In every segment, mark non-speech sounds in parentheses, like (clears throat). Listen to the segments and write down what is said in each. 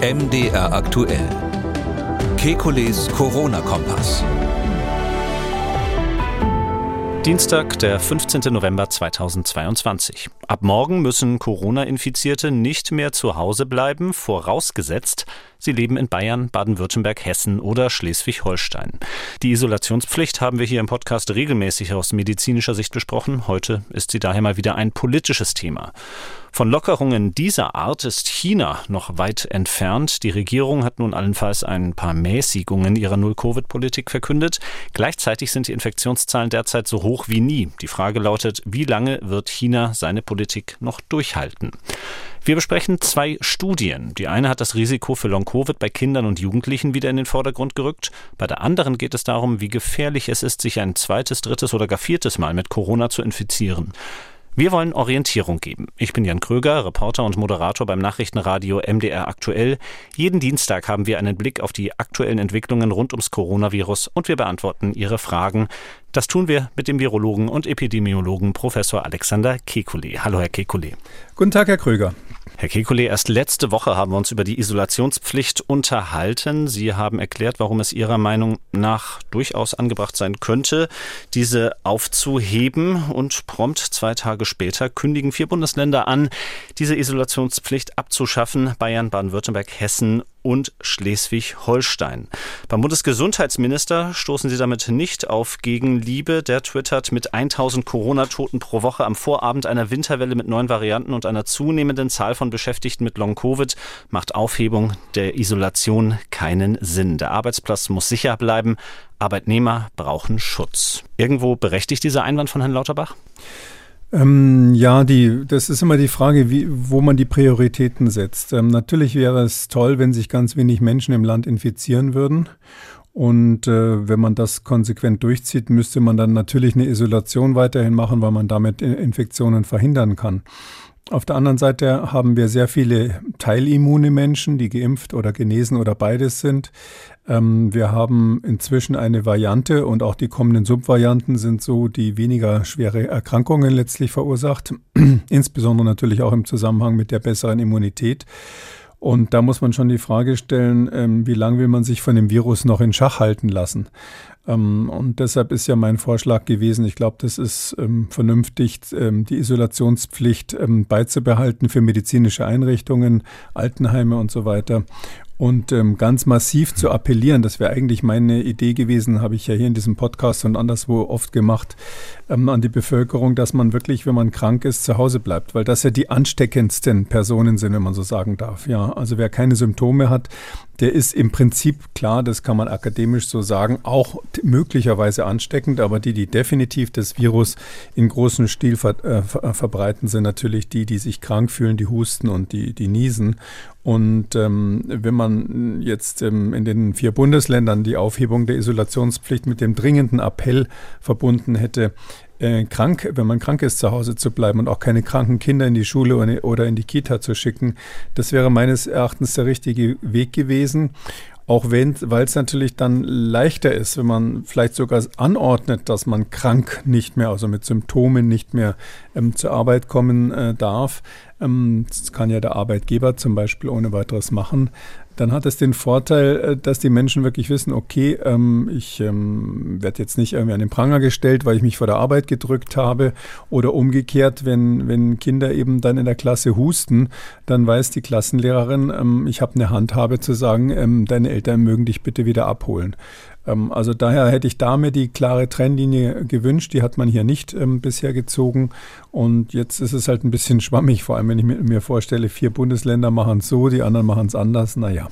MDR aktuell. Kekules Corona-Kompass. Dienstag, der 15. November 2022. Ab morgen müssen Corona-Infizierte nicht mehr zu Hause bleiben, vorausgesetzt, sie leben in Bayern, Baden-Württemberg, Hessen oder Schleswig-Holstein. Die Isolationspflicht haben wir hier im Podcast regelmäßig aus medizinischer Sicht besprochen. Heute ist sie daher mal wieder ein politisches Thema. Von Lockerungen dieser Art ist China noch weit entfernt. Die Regierung hat nun allenfalls ein paar Mäßigungen ihrer Null-Covid-Politik verkündet. Gleichzeitig sind die Infektionszahlen derzeit so hoch wie nie. Die Frage lautet, wie lange wird China seine Politik noch durchhalten? Wir besprechen zwei Studien. Die eine hat das Risiko für Long-Covid bei Kindern und Jugendlichen wieder in den Vordergrund gerückt. Bei der anderen geht es darum, wie gefährlich es ist, sich ein zweites, drittes oder gar viertes Mal mit Corona zu infizieren. Wir wollen Orientierung geben. Ich bin Jan Kröger, Reporter und Moderator beim Nachrichtenradio MDR Aktuell. Jeden Dienstag haben wir einen Blick auf die aktuellen Entwicklungen rund ums Coronavirus und wir beantworten Ihre Fragen. Das tun wir mit dem Virologen und Epidemiologen Professor Alexander Kekulé. Hallo, Herr Kekulé. Guten Tag, Herr Kröger. Herr Kekulé, erst letzte Woche haben wir uns über die Isolationspflicht unterhalten. Sie haben erklärt, warum es Ihrer Meinung nach durchaus angebracht sein könnte, diese aufzuheben. Und prompt zwei Tage später kündigen vier Bundesländer an, diese Isolationspflicht abzuschaffen. Bayern, Baden-Württemberg, Hessen und Schleswig-Holstein. Beim Bundesgesundheitsminister stoßen sie damit nicht auf Gegenliebe. Der twittert mit 1000 Corona-Toten pro Woche am Vorabend einer Winterwelle mit neuen Varianten und einer zunehmenden Zahl von Beschäftigten mit Long-Covid macht Aufhebung der Isolation keinen Sinn. Der Arbeitsplatz muss sicher bleiben. Arbeitnehmer brauchen Schutz. Irgendwo berechtigt dieser Einwand von Herrn Lauterbach? Ähm, ja, die, das ist immer die Frage, wie, wo man die Prioritäten setzt. Ähm, natürlich wäre es toll, wenn sich ganz wenig Menschen im Land infizieren würden. Und äh, wenn man das konsequent durchzieht, müsste man dann natürlich eine Isolation weiterhin machen, weil man damit Infektionen verhindern kann. Auf der anderen Seite haben wir sehr viele teilimmune Menschen, die geimpft oder genesen oder beides sind. Ähm, wir haben inzwischen eine Variante und auch die kommenden Subvarianten sind so, die weniger schwere Erkrankungen letztlich verursacht, (clears throat) insbesondere natürlich auch im Zusammenhang mit der besseren Immunität. Und da muss man schon die Frage stellen, ähm, wie lange will man sich von dem Virus noch in Schach halten lassen? Ähm, und deshalb ist ja mein Vorschlag gewesen, ich glaube, das ist ähm, vernünftig, ähm, die Isolationspflicht ähm, beizubehalten für medizinische Einrichtungen, Altenheime und so weiter und ähm, ganz massiv zu appellieren, das wäre eigentlich meine Idee gewesen, habe ich ja hier in diesem Podcast und anderswo oft gemacht, ähm, an die Bevölkerung, dass man wirklich, wenn man krank ist, zu Hause bleibt, weil das ja die ansteckendsten Personen sind, wenn man so sagen darf. Ja, also wer keine Symptome hat, der ist im Prinzip klar, das kann man akademisch so sagen, auch möglicherweise ansteckend, aber die, die definitiv das Virus in großem Stil äh, ver, verbreiten, sind natürlich die, die sich krank fühlen, die husten und die, die niesen. Und ähm, wenn man jetzt ähm, in den vier Bundesländern die Aufhebung der Isolationspflicht mit dem dringenden Appell verbunden hätte, äh, krank, wenn man krank ist, zu Hause zu bleiben und auch keine kranken Kinder in die Schule oder in die Kita zu schicken, das wäre meines Erachtens der richtige Weg gewesen. Auch wenn, weil es natürlich dann leichter ist, wenn man vielleicht sogar anordnet, dass man krank nicht mehr, also mit Symptomen nicht mehr ähm, zur Arbeit kommen äh, darf. Ähm, das kann ja der Arbeitgeber zum Beispiel ohne weiteres machen dann hat es den Vorteil, äh, dass die Menschen wirklich wissen, okay, ähm, ich ähm, werde jetzt nicht irgendwie an den Pranger gestellt, weil ich mich vor der Arbeit gedrückt habe. Oder umgekehrt, wenn, wenn Kinder eben dann in der Klasse husten, dann weiß die Klassenlehrerin, ähm, ich habe eine Handhabe zu sagen, ähm, deine Eltern mögen dich bitte wieder abholen. Ähm, also daher hätte ich da mir die klare Trennlinie gewünscht. Die hat man hier nicht ähm, bisher gezogen. Und jetzt ist es halt ein bisschen schwammig, vor allem wenn ich mir, vorstelle, vier Bundesländer machen es so, die anderen machen es anders. Naja.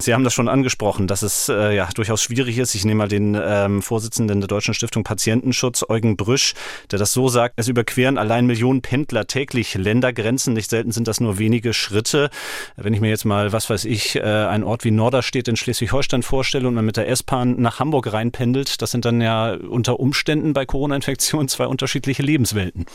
Sie haben das schon angesprochen, dass es äh, ja durchaus schwierig ist. Ich nehme mal den ähm, Vorsitzenden der Deutschen Stiftung Patientenschutz, Eugen Brüsch, der das so sagt, es überqueren allein Millionen Pendler täglich Ländergrenzen. Nicht selten sind das nur wenige Schritte. Wenn ich mir jetzt mal, was weiß ich, äh, einen Ort wie Norderstedt in Schleswig-Holstein vorstelle und man mit der S-Bahn nach Hamburg reinpendelt, das sind dann ja unter Umständen bei Corona-Infektionen zwei unterschiedliche Lebenswelten.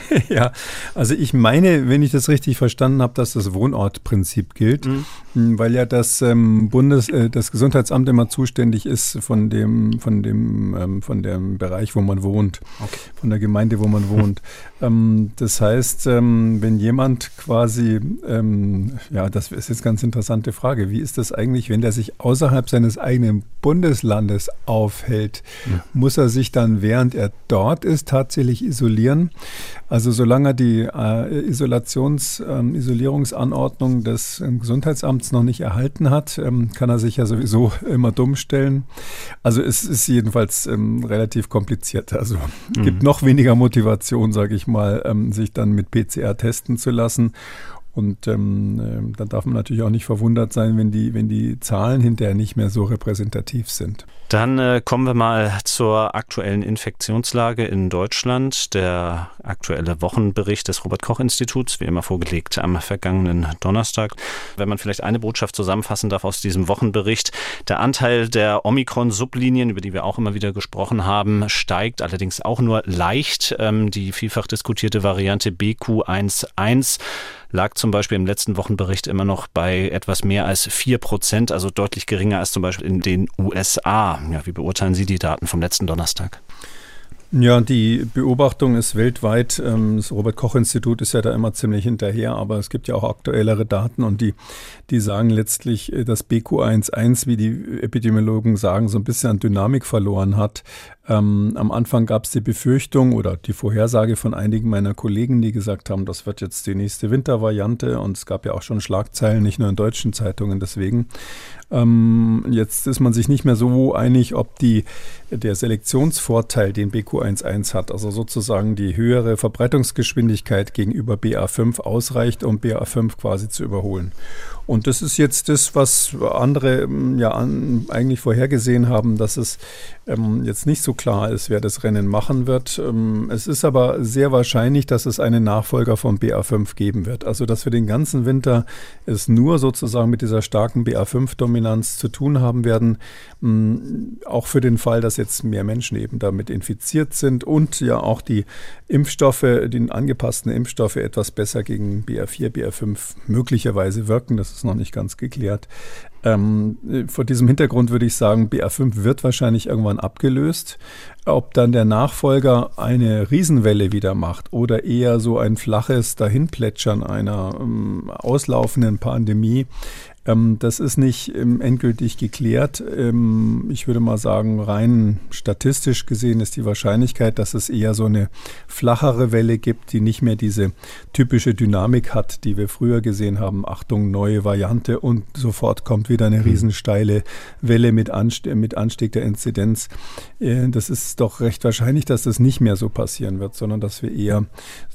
(laughs) ja, also ich meine, wenn ich das richtig verstanden habe, dass das Wohnortprinzip gilt, mhm. Hm, weil ja das ähm, Bundes, äh, das Gesundheitsamt immer zuständig ist von dem, von dem, ähm, von dem Bereich, wo man wohnt, okay. von der Gemeinde, wo man wohnt. (laughs) ähm, das heißt, ähm, wenn jemand quasi, ähm, ja, das ist jetzt eine ganz interessante Frage. Wie ist das eigentlich, wenn der sich außerhalb seines eigenen Bundeslandes aufhält? Mhm. Muss er sich dann, während er dort ist, tatsächlich isolieren? Also solange die äh, Isolations, ähm, Isolierungsanordnung des ähm, Gesundheitsamts noch nicht erhalten hat, ähm, kann er sich ja sowieso immer dumm stellen. Also es ist jedenfalls ähm, relativ kompliziert. Also mhm. gibt noch weniger Motivation, sage ich mal, ähm, sich dann mit PCR testen zu lassen. Und ähm, äh, dann darf man natürlich auch nicht verwundert sein, wenn die, wenn die Zahlen hinterher nicht mehr so repräsentativ sind. Dann äh, kommen wir mal zur aktuellen Infektionslage in Deutschland. Der aktuelle Wochenbericht des Robert Koch Instituts, wie immer vorgelegt am vergangenen Donnerstag. Wenn man vielleicht eine Botschaft zusammenfassen darf aus diesem Wochenbericht. Der Anteil der Omikron-Sublinien, über die wir auch immer wieder gesprochen haben, steigt allerdings auch nur leicht. Ähm, die vielfach diskutierte Variante BQ11 lag zum Beispiel im letzten Wochenbericht immer noch bei etwas mehr als vier Prozent, also deutlich geringer als zum Beispiel in den USA. Ja, wie beurteilen Sie die Daten vom letzten Donnerstag? Ja, die Beobachtung ist weltweit. Ähm, das Robert Koch Institut ist ja da immer ziemlich hinterher, aber es gibt ja auch aktuellere Daten und die, die sagen letztlich, äh, dass BQ11, wie die Epidemiologen sagen, so ein bisschen an Dynamik verloren hat. Ähm, am Anfang gab es die Befürchtung oder die Vorhersage von einigen meiner Kollegen, die gesagt haben, das wird jetzt die nächste Wintervariante und es gab ja auch schon Schlagzeilen, nicht nur in deutschen Zeitungen deswegen. Ähm, jetzt ist man sich nicht mehr so einig, ob die, der Selektionsvorteil, den BQ11 hat, also sozusagen die höhere Verbreitungsgeschwindigkeit gegenüber BA5 ausreicht, um BA5 quasi zu überholen. Und das ist jetzt das, was andere ähm, ja an, eigentlich vorhergesehen haben, dass es ähm, jetzt nicht so klar ist, wer das Rennen machen wird. Ähm, es ist aber sehr wahrscheinlich, dass es einen Nachfolger vom BA5 geben wird. Also dass wir den ganzen Winter es nur sozusagen mit dieser starken BA5-Dominanz zu tun haben werden, ähm, auch für den Fall, dass jetzt mehr Menschen eben damit infiziert sind und ja auch die Impfstoffe, die angepassten Impfstoffe etwas besser gegen BA4, BA5 möglicherweise wirken. Das ist noch nicht ganz geklärt. Ähm, vor diesem Hintergrund würde ich sagen, BA5 wird wahrscheinlich irgendwann abgelöst. Ob dann der Nachfolger eine Riesenwelle wieder macht oder eher so ein flaches Dahinplätschern einer ähm, auslaufenden Pandemie, ähm, das ist nicht ähm, endgültig geklärt. Ähm, ich würde mal sagen, rein statistisch gesehen ist die Wahrscheinlichkeit, dass es eher so eine flachere Welle gibt, die nicht mehr diese typische Dynamik hat, die wir früher gesehen haben. Achtung, neue Variante und sofort kommt wieder eine mhm. riesensteile Welle mit, Anstieg, mit Anstieg der Inzidenz. Äh, das ist doch recht wahrscheinlich, dass das nicht mehr so passieren wird, sondern dass wir eher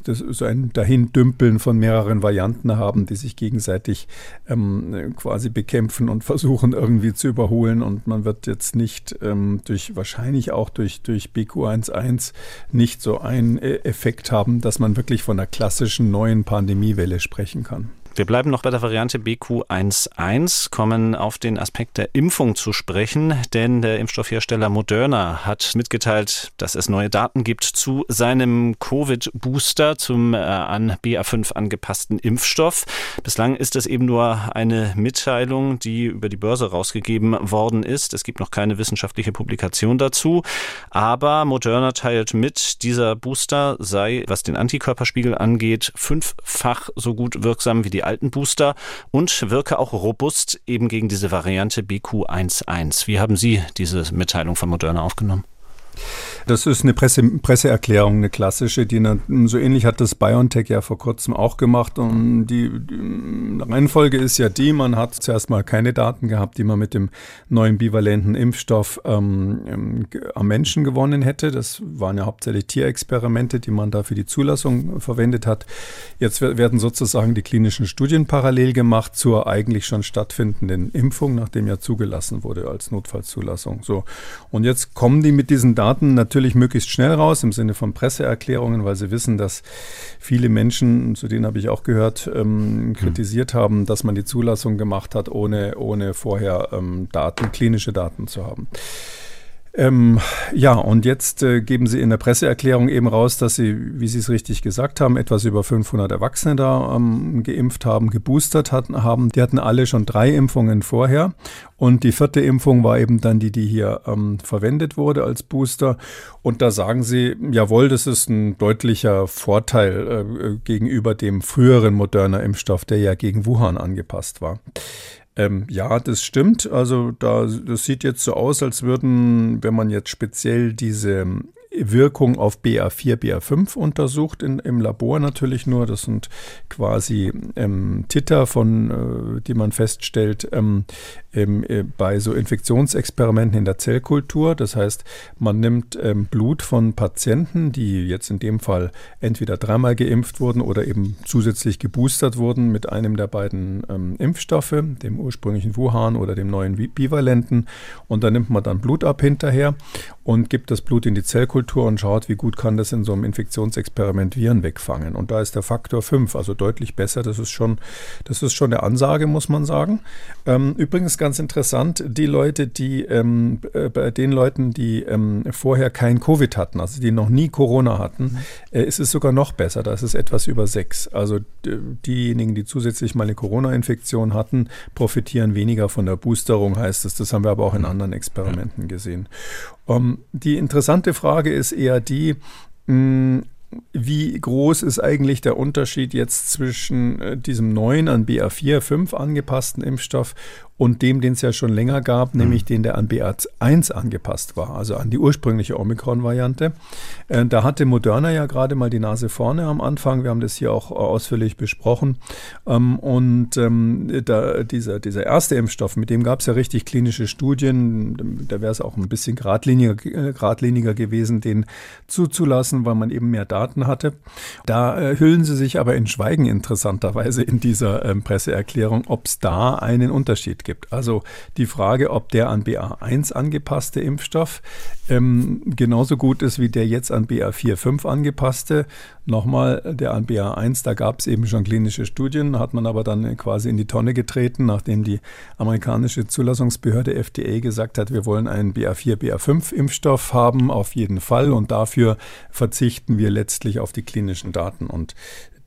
das, so ein Dahindümpeln von mehreren Varianten haben, die sich gegenseitig ähm, quasi bekämpfen und versuchen irgendwie zu überholen. Und man wird jetzt nicht ähm, durch, wahrscheinlich auch durch, durch BQ11 nicht so einen äh, Effekt haben, dass man wirklich von einer klassischen neuen Pandemiewelle sprechen kann. Wir bleiben noch bei der Variante BQ11, kommen auf den Aspekt der Impfung zu sprechen, denn der Impfstoffhersteller Moderna hat mitgeteilt, dass es neue Daten gibt zu seinem Covid-Booster, zum äh, an BA5 angepassten Impfstoff. Bislang ist es eben nur eine Mitteilung, die über die Börse rausgegeben worden ist. Es gibt noch keine wissenschaftliche Publikation dazu, aber Moderna teilt mit, dieser Booster sei, was den Antikörperspiegel angeht, fünffach so gut wirksam wie die alten Booster und wirke auch robust eben gegen diese Variante BQ11. Wie haben Sie diese Mitteilung von Moderna aufgenommen? Das ist eine Presse, Presseerklärung, eine klassische, die so ähnlich hat das BioNTech ja vor kurzem auch gemacht. Und die, die Reihenfolge ist ja die, man hat zuerst mal keine Daten gehabt, die man mit dem neuen bivalenten Impfstoff ähm, ähm am Menschen gewonnen hätte. Das waren ja hauptsächlich Tierexperimente, die man da für die Zulassung verwendet hat. Jetzt werden sozusagen die klinischen Studien parallel gemacht zur eigentlich schon stattfindenden Impfung, nachdem ja zugelassen wurde als Notfallzulassung. So. Und jetzt kommen die mit diesen Daten natürlich natürlich möglichst schnell raus im Sinne von Presseerklärungen, weil sie wissen, dass viele Menschen, zu denen habe ich auch gehört, ähm, hm. kritisiert haben, dass man die Zulassung gemacht hat, ohne, ohne vorher ähm, Daten, klinische Daten zu haben. Ähm, ja, und jetzt äh, geben Sie in der Presseerklärung eben raus, dass Sie, wie Sie es richtig gesagt haben, etwas über 500 Erwachsene da ähm, geimpft haben, geboostert hatten, haben. Die hatten alle schon drei Impfungen vorher. Und die vierte Impfung war eben dann die, die hier ähm, verwendet wurde als Booster. Und da sagen Sie, jawohl, das ist ein deutlicher Vorteil äh, gegenüber dem früheren moderner Impfstoff, der ja gegen Wuhan angepasst war. Ähm, ja, das stimmt. Also da, das sieht jetzt so aus, als würden, wenn man jetzt speziell diese Wirkung auf BA4, BA5 untersucht in, im Labor natürlich nur. Das sind quasi ähm, Titer, von, äh, die man feststellt ähm, äh, bei so Infektionsexperimenten in der Zellkultur. Das heißt, man nimmt ähm, Blut von Patienten, die jetzt in dem Fall entweder dreimal geimpft wurden oder eben zusätzlich geboostert wurden mit einem der beiden ähm, Impfstoffe, dem ursprünglichen Wuhan oder dem neuen Bivalenten. Und da nimmt man dann Blut ab hinterher und gibt das Blut in die Zellkultur und schaut, wie gut kann das in so einem Infektionsexperiment Viren wegfangen. Und da ist der Faktor 5, also deutlich besser. Das ist schon, das ist schon eine Ansage, muss man sagen. Ähm, übrigens ganz interessant, die Leute, die ähm, äh, bei den Leuten, die ähm, vorher kein Covid hatten, also die noch nie Corona hatten, mhm. äh, ist es sogar noch besser. Da ist es etwas über sechs. Also diejenigen, die zusätzlich mal eine Corona-Infektion hatten, profitieren weniger von der Boosterung, heißt es. Das haben wir aber auch in anderen Experimenten gesehen. Um, ähm, die interessante Frage ist eher die, mh, wie groß ist eigentlich der Unterschied jetzt zwischen äh, diesem neuen an BA4, 5 angepassten Impfstoff und dem, den es ja schon länger gab, mhm. nämlich den, der an BA1 angepasst war, also an die ursprüngliche Omikron-Variante. Äh, da hatte Moderna ja gerade mal die Nase vorne am Anfang. Wir haben das hier auch ausführlich besprochen. Ähm, und ähm, da, dieser, dieser erste Impfstoff, mit dem gab es ja richtig klinische Studien. Da wäre es auch ein bisschen geradliniger, äh, geradliniger gewesen, den zuzulassen, weil man eben mehr Daten hatte. Da äh, hüllen sie sich aber in Schweigen interessanterweise in dieser ähm, Presseerklärung, ob es da einen Unterschied gibt. Also die Frage, ob der an BA1 angepasste Impfstoff ähm, genauso gut ist wie der jetzt an BA4-5 angepasste. Nochmal, der an BA1, da gab es eben schon klinische Studien, hat man aber dann quasi in die Tonne getreten, nachdem die amerikanische Zulassungsbehörde FDA gesagt hat, wir wollen einen BA4, BA5-Impfstoff haben, auf jeden Fall. Und dafür verzichten wir letztlich auf die klinischen Daten. Und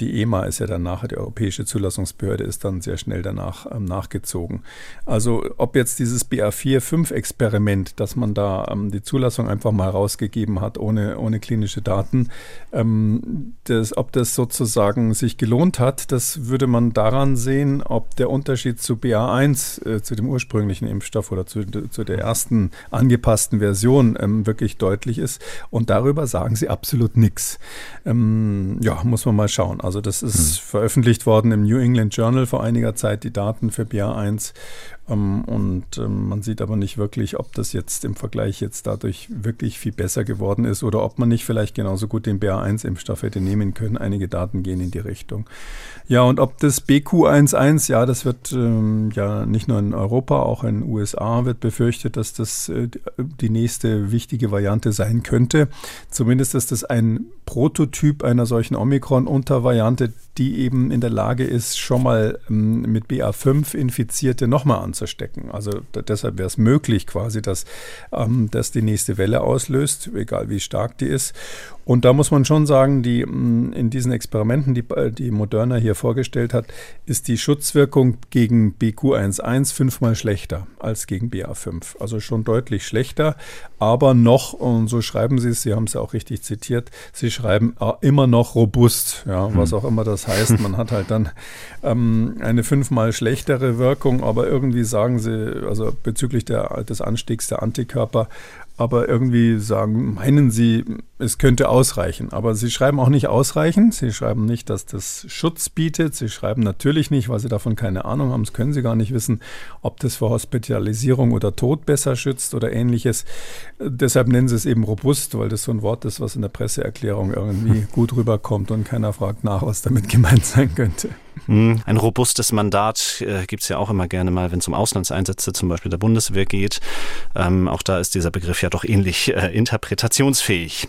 die EMA ist ja dann nachher, die Europäische Zulassungsbehörde ist dann sehr schnell danach ähm, nachgezogen. Also ob jetzt dieses BA4-5-Experiment, dass man da ähm, die Zulassung einfach mal rausgegeben hat, ohne, ohne klinische Daten, ähm, das, ob das sozusagen sich gelohnt hat, das würde man daran sehen, ob der Unterschied zu BA1, äh, zu dem ursprünglichen Impfstoff oder zu, zu der ersten angepassten Version ähm, wirklich deutlich ist. Und darüber sagen sie absolut nichts. Ähm, ja, muss man mal schauen. Also das ist hm. veröffentlicht worden im New England Journal vor einiger Zeit, die Daten für BA1. Ähm, und ähm, man sieht aber nicht wirklich, ob das jetzt im Vergleich jetzt dadurch wirklich viel besser geworden ist oder ob man nicht vielleicht genauso gut den BA1-Impfstoff hätte nehmen können. Einige Daten gehen in die Richtung. Ja, und ob das BQ11, ja, das wird ähm, ja nicht nur in Europa, auch in den USA wird befürchtet, dass das äh, die nächste wichtige Variante sein könnte. Zumindest ist das ein Prototyp einer solchen Omikron-Untervariante, die eben in der Lage ist, schon mal mit BA5 Infizierte nochmal anzustecken. Also deshalb wäre es möglich quasi, dass ähm, das die nächste Welle auslöst, egal wie stark die ist. Und da muss man schon sagen, die, mm, in diesen Experimenten, die, äh, die Moderna hier vorgestellt hat, ist die Schutzwirkung gegen BQ11 fünfmal schlechter als gegen BA5. Also schon deutlich schlechter, aber noch, und so schreiben Sie es, Sie haben es ja auch richtig zitiert, Sie schreiben äh, immer noch robust, ja, was hm. auch immer das heißt. Man hat halt dann ähm, eine fünfmal schlechtere Wirkung, aber irgendwie sagen Sie, also bezüglich der, des Anstiegs der Antikörper, aber irgendwie sagen, meinen Sie, es könnte ausreichen. Aber Sie schreiben auch nicht ausreichend. Sie schreiben nicht, dass das Schutz bietet. Sie schreiben natürlich nicht, weil Sie davon keine Ahnung haben. Das können Sie gar nicht wissen, ob das vor Hospitalisierung oder Tod besser schützt oder ähnliches. Deshalb nennen Sie es eben robust, weil das so ein Wort ist, was in der Presseerklärung irgendwie (laughs) gut rüberkommt und keiner fragt nach, was damit gemeint sein könnte. Hm, ein robustes Mandat äh, gibt es ja auch immer gerne mal, wenn es um Auslandseinsätze zum Beispiel der Bundeswehr geht. Ähm, auch da ist dieser Begriff ja doch ähnlich äh, interpretationsfähig.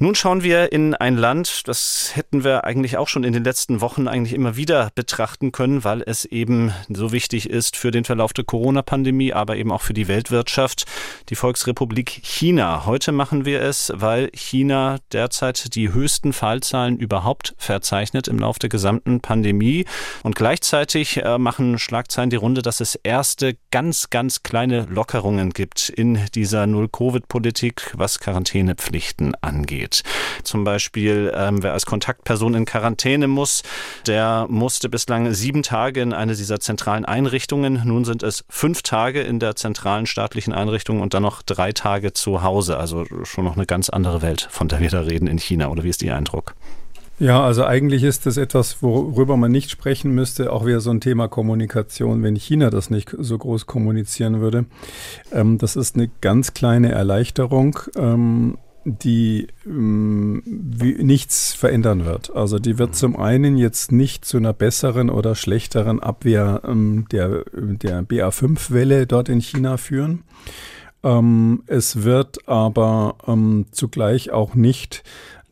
Nun schauen wir in ein Land, das hätten wir eigentlich auch schon in den letzten Wochen eigentlich immer wieder betrachten können, weil es eben so wichtig ist für den Verlauf der Corona-Pandemie, aber eben auch für die Weltwirtschaft, die Volksrepublik China. Heute machen wir es, weil China derzeit die höchsten Fallzahlen überhaupt verzeichnet im Lauf der gesamten Pandemie. Und gleichzeitig äh, machen Schlagzeilen die Runde, dass es erste ganz, ganz kleine Lockerungen gibt in dieser Null-Covid-Politik, was Quarantänepflichten angeht geht. Zum Beispiel, ähm, wer als Kontaktperson in Quarantäne muss, der musste bislang sieben Tage in eine dieser zentralen Einrichtungen. Nun sind es fünf Tage in der zentralen staatlichen Einrichtung und dann noch drei Tage zu Hause. Also schon noch eine ganz andere Welt, von der wir da reden in China. Oder wie ist Ihr Eindruck? Ja, also eigentlich ist das etwas, worüber man nicht sprechen müsste, auch wieder so ein Thema Kommunikation, wenn China das nicht so groß kommunizieren würde. Ähm, das ist eine ganz kleine Erleichterung. Ähm, die ähm, nichts verändern wird. Also die wird zum einen jetzt nicht zu einer besseren oder schlechteren Abwehr ähm, der, der BA5-Welle dort in China führen. Ähm, es wird aber ähm, zugleich auch nicht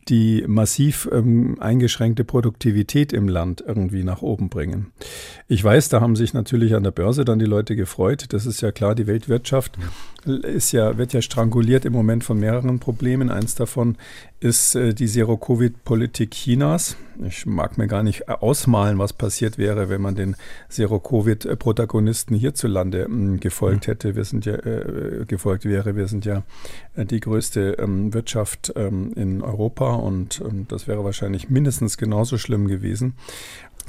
die massiv ähm, eingeschränkte Produktivität im Land irgendwie nach oben bringen. Ich weiß, da haben sich natürlich an der Börse dann die Leute gefreut. Das ist ja klar, die Weltwirtschaft ist ja, wird ja stranguliert im Moment von mehreren Problemen. Eins davon ist äh, die Zero-Covid-Politik Chinas. Ich mag mir gar nicht ausmalen, was passiert wäre, wenn man den Zero-Covid-Protagonisten hierzulande äh, gefolgt mhm. hätte. Wir sind ja äh, gefolgt wäre. Wir sind ja äh, die größte ähm, Wirtschaft ähm, in Europa und ähm, das wäre wahrscheinlich mindestens genauso schlimm gewesen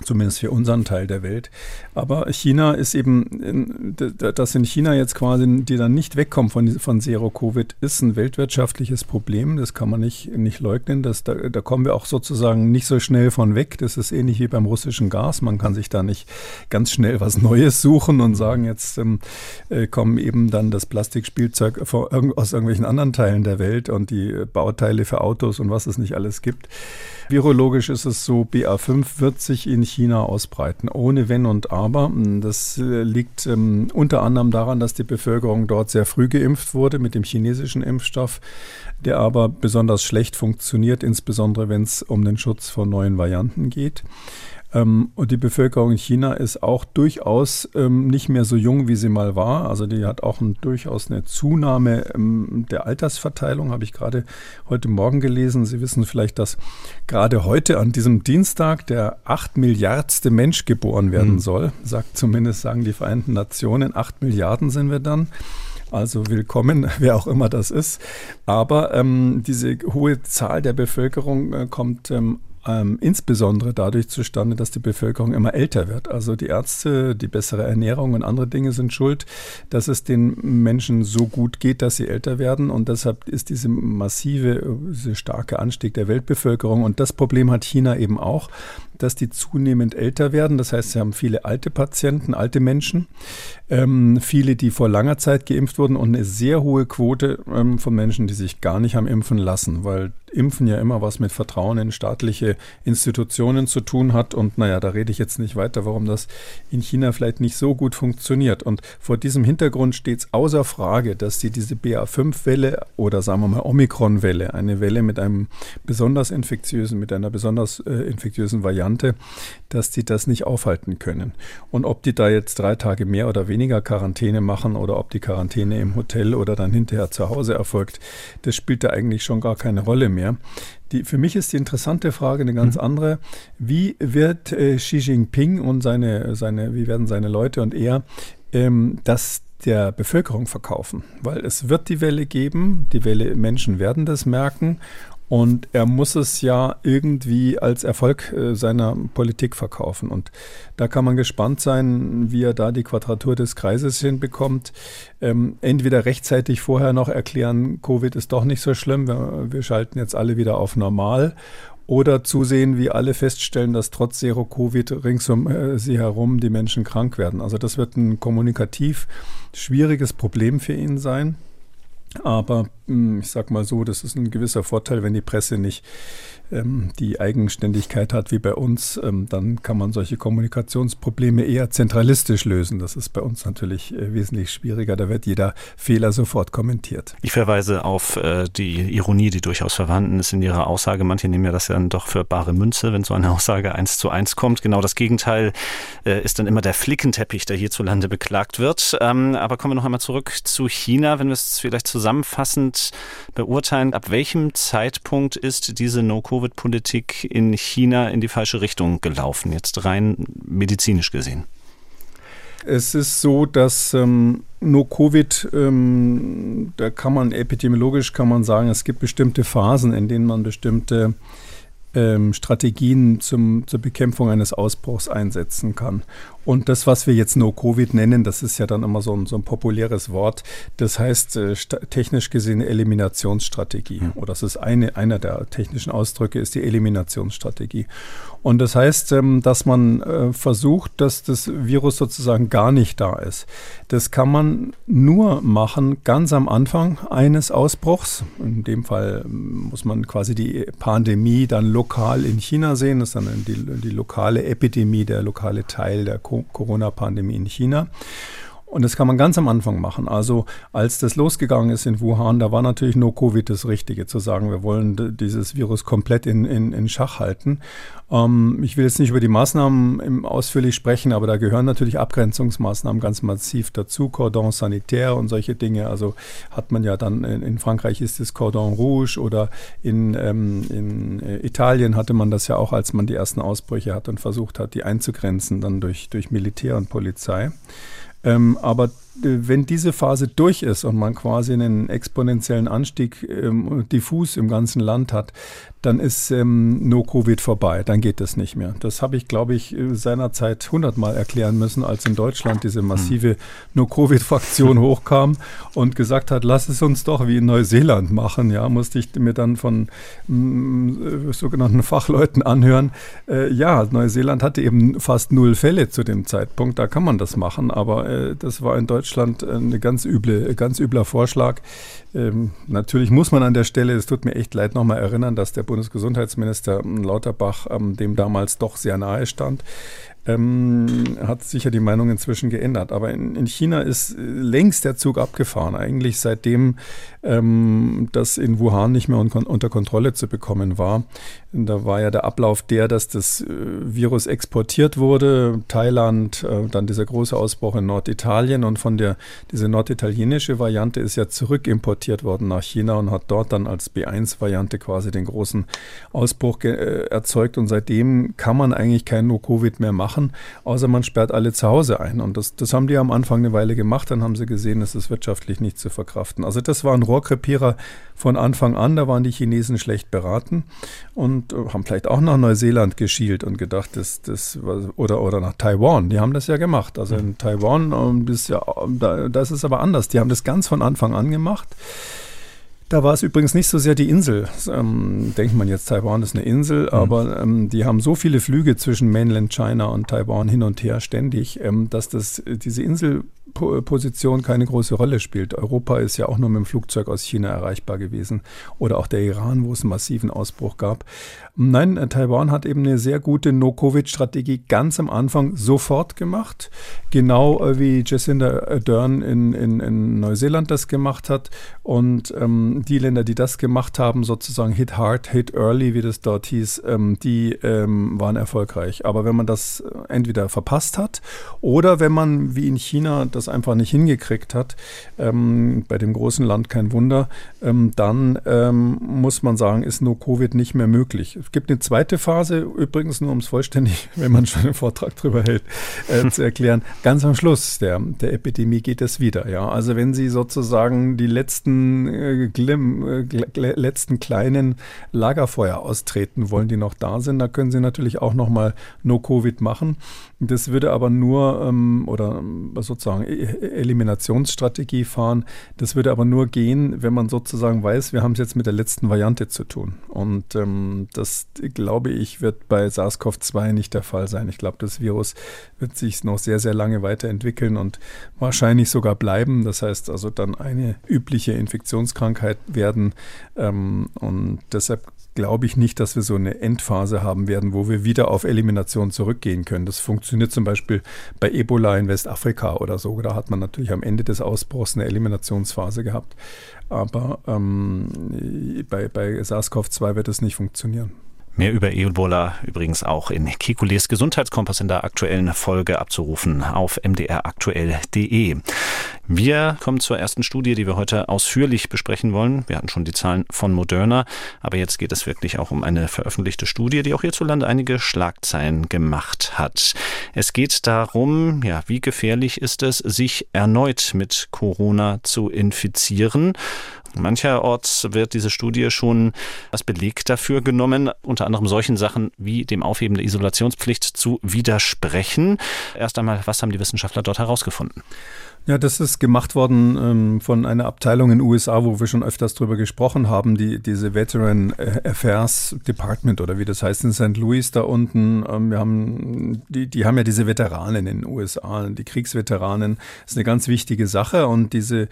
zumindest für unseren Teil der Welt. Aber China ist eben, dass in China jetzt quasi, die dann nicht wegkommen von, von Zero-Covid, ist ein weltwirtschaftliches Problem. Das kann man nicht, nicht leugnen. Das, da, da kommen wir auch sozusagen nicht so schnell von weg. Das ist ähnlich wie beim russischen Gas. Man kann sich da nicht ganz schnell was Neues suchen und sagen, jetzt ähm, äh, kommen eben dann das Plastikspielzeug aus irgendwelchen anderen Teilen der Welt und die Bauteile für Autos und was es nicht alles gibt. Virologisch ist es so, BA5 wird sich in China ausbreiten, ohne Wenn und Aber. Das äh, liegt ähm, unter anderem daran, dass die Bevölkerung dort sehr früh geimpft wurde mit dem chinesischen Impfstoff, der aber besonders schlecht funktioniert, insbesondere wenn es um den Schutz vor neuen Varianten geht. Ähm, und die Bevölkerung in China ist auch durchaus ähm, nicht mehr so jung, wie sie mal war. Also die hat auch ein, durchaus eine Zunahme ähm, der Altersverteilung, habe ich gerade heute Morgen gelesen. Sie wissen vielleicht, dass gerade heute an diesem Dienstag der acht Milliardste Mensch geboren werden mhm. soll. Sagt zumindest, sagen die Vereinten Nationen, acht Milliarden sind wir dann. Also willkommen, (laughs) wer auch immer das ist. Aber ähm, diese hohe Zahl der Bevölkerung äh, kommt ähm, ähm, insbesondere dadurch zustande, dass die Bevölkerung immer älter wird. Also die Ärzte, die bessere Ernährung und andere Dinge sind schuld, dass es den Menschen so gut geht, dass sie älter werden. Und deshalb ist diese massive, diese starke Anstieg der Weltbevölkerung. Und das Problem hat China eben auch, dass die zunehmend älter werden. Das heißt, sie haben viele alte Patienten, alte Menschen, ähm, viele, die vor langer Zeit geimpft wurden und eine sehr hohe Quote ähm, von Menschen, die sich gar nicht haben impfen lassen, weil Impfen ja immer was mit Vertrauen in staatliche Institutionen zu tun hat. Und naja, da rede ich jetzt nicht weiter, warum das in China vielleicht nicht so gut funktioniert. Und vor diesem Hintergrund steht es außer Frage, dass sie diese BA5-Welle oder sagen wir mal Omikron-Welle, eine Welle mit einem besonders infektiösen, mit einer besonders äh, infektiösen Variante, Variante, dass die das nicht aufhalten können. Und ob die da jetzt drei Tage mehr oder weniger Quarantäne machen oder ob die Quarantäne im Hotel oder dann hinterher zu Hause erfolgt, das spielt da eigentlich schon gar keine Rolle mehr. Die, für mich ist die interessante Frage eine ganz mhm. andere. Wie wird äh, Xi Jinping und seine, seine, wie werden seine Leute und er ähm, das der Bevölkerung verkaufen? Weil es wird die Welle geben, die Welle Menschen werden das merken und er muss es ja irgendwie als Erfolg äh, seiner Politik verkaufen. Und da kann man gespannt sein, wie er da die Quadratur des Kreises hinbekommt. Ähm, entweder rechtzeitig vorher noch erklären, Covid ist doch nicht so schlimm, wir, wir schalten jetzt alle wieder auf normal. Oder zusehen, wie alle feststellen, dass trotz Zero-Covid rings um äh, sie herum die Menschen krank werden. Also das wird ein kommunikativ schwieriges Problem für ihn sein. Aber ich sag mal so, das ist ein gewisser Vorteil, wenn die Presse nicht ähm, die Eigenständigkeit hat wie bei uns, ähm, dann kann man solche Kommunikationsprobleme eher zentralistisch lösen. Das ist bei uns natürlich äh, wesentlich schwieriger. Da wird jeder Fehler sofort kommentiert. Ich verweise auf äh, die Ironie, die durchaus vorhanden ist in Ihrer Aussage. Manche nehmen ja das dann doch für bare Münze, wenn so eine Aussage eins zu eins kommt. Genau das Gegenteil äh, ist dann immer der Flickenteppich, der hierzulande beklagt wird. Ähm, aber kommen wir noch einmal zurück zu China, wenn wir es vielleicht zusammenfassend beurteilen. Ab welchem Zeitpunkt ist diese No-Covid-Politik in China in die falsche Richtung gelaufen, jetzt rein medizinisch gesehen? Es ist so, dass ähm, nur Covid, ähm, da kann man epidemiologisch kann man sagen, es gibt bestimmte Phasen, in denen man bestimmte ähm, Strategien zum, zur Bekämpfung eines Ausbruchs einsetzen kann. Und das, was wir jetzt No-Covid nennen, das ist ja dann immer so ein, so ein populäres Wort. Das heißt äh, technisch gesehen Eliminationsstrategie. Mhm. Oder das ist eine, einer der technischen Ausdrücke, ist die Eliminationsstrategie. Und das heißt, ähm, dass man äh, versucht, dass das Virus sozusagen gar nicht da ist. Das kann man nur machen ganz am Anfang eines Ausbruchs. In dem Fall ähm, muss man quasi die Pandemie dann lokal in China sehen. Das ist dann die, die lokale Epidemie, der lokale Teil der Co Corona-Pandemie in China. Und das kann man ganz am Anfang machen. Also als das losgegangen ist in Wuhan, da war natürlich No Covid das Richtige, zu sagen, wir wollen dieses Virus komplett in, in, in Schach halten. Ähm, ich will jetzt nicht über die Maßnahmen ausführlich sprechen, aber da gehören natürlich Abgrenzungsmaßnahmen ganz massiv dazu, Cordon sanitaire und solche Dinge. Also hat man ja dann, in, in Frankreich ist es Cordon Rouge oder in, ähm, in äh, Italien hatte man das ja auch, als man die ersten Ausbrüche hat und versucht hat, die einzugrenzen, dann durch, durch Militär und Polizei. Ähm, aber wenn diese Phase durch ist und man quasi einen exponentiellen Anstieg ähm, diffus im ganzen Land hat, dann ist ähm, No-Covid vorbei, dann geht das nicht mehr. Das habe ich, glaube ich, äh, seinerzeit hundertmal erklären müssen, als in Deutschland diese massive No-Covid-Fraktion hochkam und gesagt hat, lass es uns doch wie in Neuseeland machen. Ja, musste ich mir dann von mm, äh, sogenannten Fachleuten anhören. Äh, ja, Neuseeland hatte eben fast null Fälle zu dem Zeitpunkt, da kann man das machen, aber äh, das war in Deutschland ein ganz, üble, ganz übler Vorschlag. Ähm, natürlich muss man an der Stelle, es tut mir echt leid, nochmal erinnern, dass der Bundesgesundheitsminister Lauterbach ähm, dem damals doch sehr nahe stand ähm, hat sicher die Meinung inzwischen geändert. Aber in, in, China ist äh, längst der Zug abgefahren. Eigentlich seitdem ähm, das in Wuhan nicht mehr un unter Kontrolle zu bekommen war. Da war ja der Ablauf der, dass das äh, Virus exportiert wurde. Thailand, äh, dann dieser große Ausbruch in Norditalien und von der, diese norditalienische Variante ist ja zurückimportiert worden nach China und hat dort dann als B1-Variante quasi den großen Ausbruch äh, erzeugt. Und seitdem kann man eigentlich kein No-Covid mehr machen machen, außer man sperrt alle zu Hause ein. Und das, das haben die am Anfang eine Weile gemacht, dann haben sie gesehen, es ist wirtschaftlich nicht zu verkraften. Also das war ein Rohrkrepierer von Anfang an, da waren die Chinesen schlecht beraten und äh, haben vielleicht auch nach Neuseeland geschielt und gedacht, das, das oder, oder nach Taiwan, die haben das ja gemacht. Also in Taiwan, das ja, da, das ist aber anders, die haben das ganz von Anfang an gemacht. Da war es übrigens nicht so sehr die Insel. Ähm, denkt man jetzt, Taiwan ist eine Insel, mhm. aber ähm, die haben so viele Flüge zwischen Mainland China und Taiwan hin und her ständig, ähm, dass das, diese Inselposition keine große Rolle spielt. Europa ist ja auch nur mit dem Flugzeug aus China erreichbar gewesen oder auch der Iran, wo es einen massiven Ausbruch gab. Nein, äh, Taiwan hat eben eine sehr gute No-Covid-Strategie ganz am Anfang sofort gemacht, genau äh, wie Jacinda Ardern in, in, in Neuseeland das gemacht hat und ähm, die Länder, die das gemacht haben, sozusagen Hit Hard, Hit Early, wie das dort hieß, ähm, die ähm, waren erfolgreich. Aber wenn man das äh, entweder verpasst hat oder wenn man wie in China das einfach nicht hingekriegt hat, ähm, bei dem großen Land kein Wunder, ähm, dann ähm, muss man sagen, ist No Covid nicht mehr möglich. Es gibt eine zweite Phase, übrigens nur um es vollständig, (laughs) wenn man schon einen Vortrag drüber hält, äh, zu erklären. Ganz am Schluss der, der Epidemie geht es wieder. Ja, also wenn Sie sozusagen die letzten äh, Glim, äh, letzten kleinen Lagerfeuer austreten wollen, die noch da sind. Da können Sie natürlich auch nochmal No-Covid machen. Das würde aber nur, ähm, oder sozusagen, Eliminationsstrategie fahren. Das würde aber nur gehen, wenn man sozusagen weiß, wir haben es jetzt mit der letzten Variante zu tun. Und ähm, das, glaube ich, wird bei SARS-CoV-2 nicht der Fall sein. Ich glaube, das Virus wird sich noch sehr, sehr lange weiterentwickeln und wahrscheinlich sogar bleiben. Das heißt also dann eine übliche Infektionskrankheit werden. Ähm, und deshalb glaube ich nicht, dass wir so eine Endphase haben werden, wo wir wieder auf Elimination zurückgehen können. Das funktioniert zum Beispiel bei Ebola in Westafrika oder so. Da hat man natürlich am Ende des Ausbruchs eine Eliminationsphase gehabt. Aber ähm, bei, bei SARS-CoV-2 wird es nicht funktionieren. Mehr über Ebola übrigens auch in Kikules Gesundheitskompass in der aktuellen Folge abzurufen auf mdraktuell.de. Wir kommen zur ersten Studie, die wir heute ausführlich besprechen wollen. Wir hatten schon die Zahlen von Moderna, aber jetzt geht es wirklich auch um eine veröffentlichte Studie, die auch hierzulande einige Schlagzeilen gemacht hat. Es geht darum, ja, wie gefährlich ist es, sich erneut mit Corona zu infizieren? Mancherorts wird diese Studie schon als Beleg dafür genommen, unter anderem solchen Sachen wie dem Aufheben der Isolationspflicht zu widersprechen. Erst einmal, was haben die Wissenschaftler dort herausgefunden? Ja, das ist gemacht worden ähm, von einer Abteilung in den USA, wo wir schon öfters drüber gesprochen haben, die diese Veteran Affairs Department oder wie das heißt in St. Louis da unten. Ähm, wir haben, die, die haben ja diese Veteranen in den USA, die Kriegsveteranen. Ist eine ganz wichtige Sache und diese,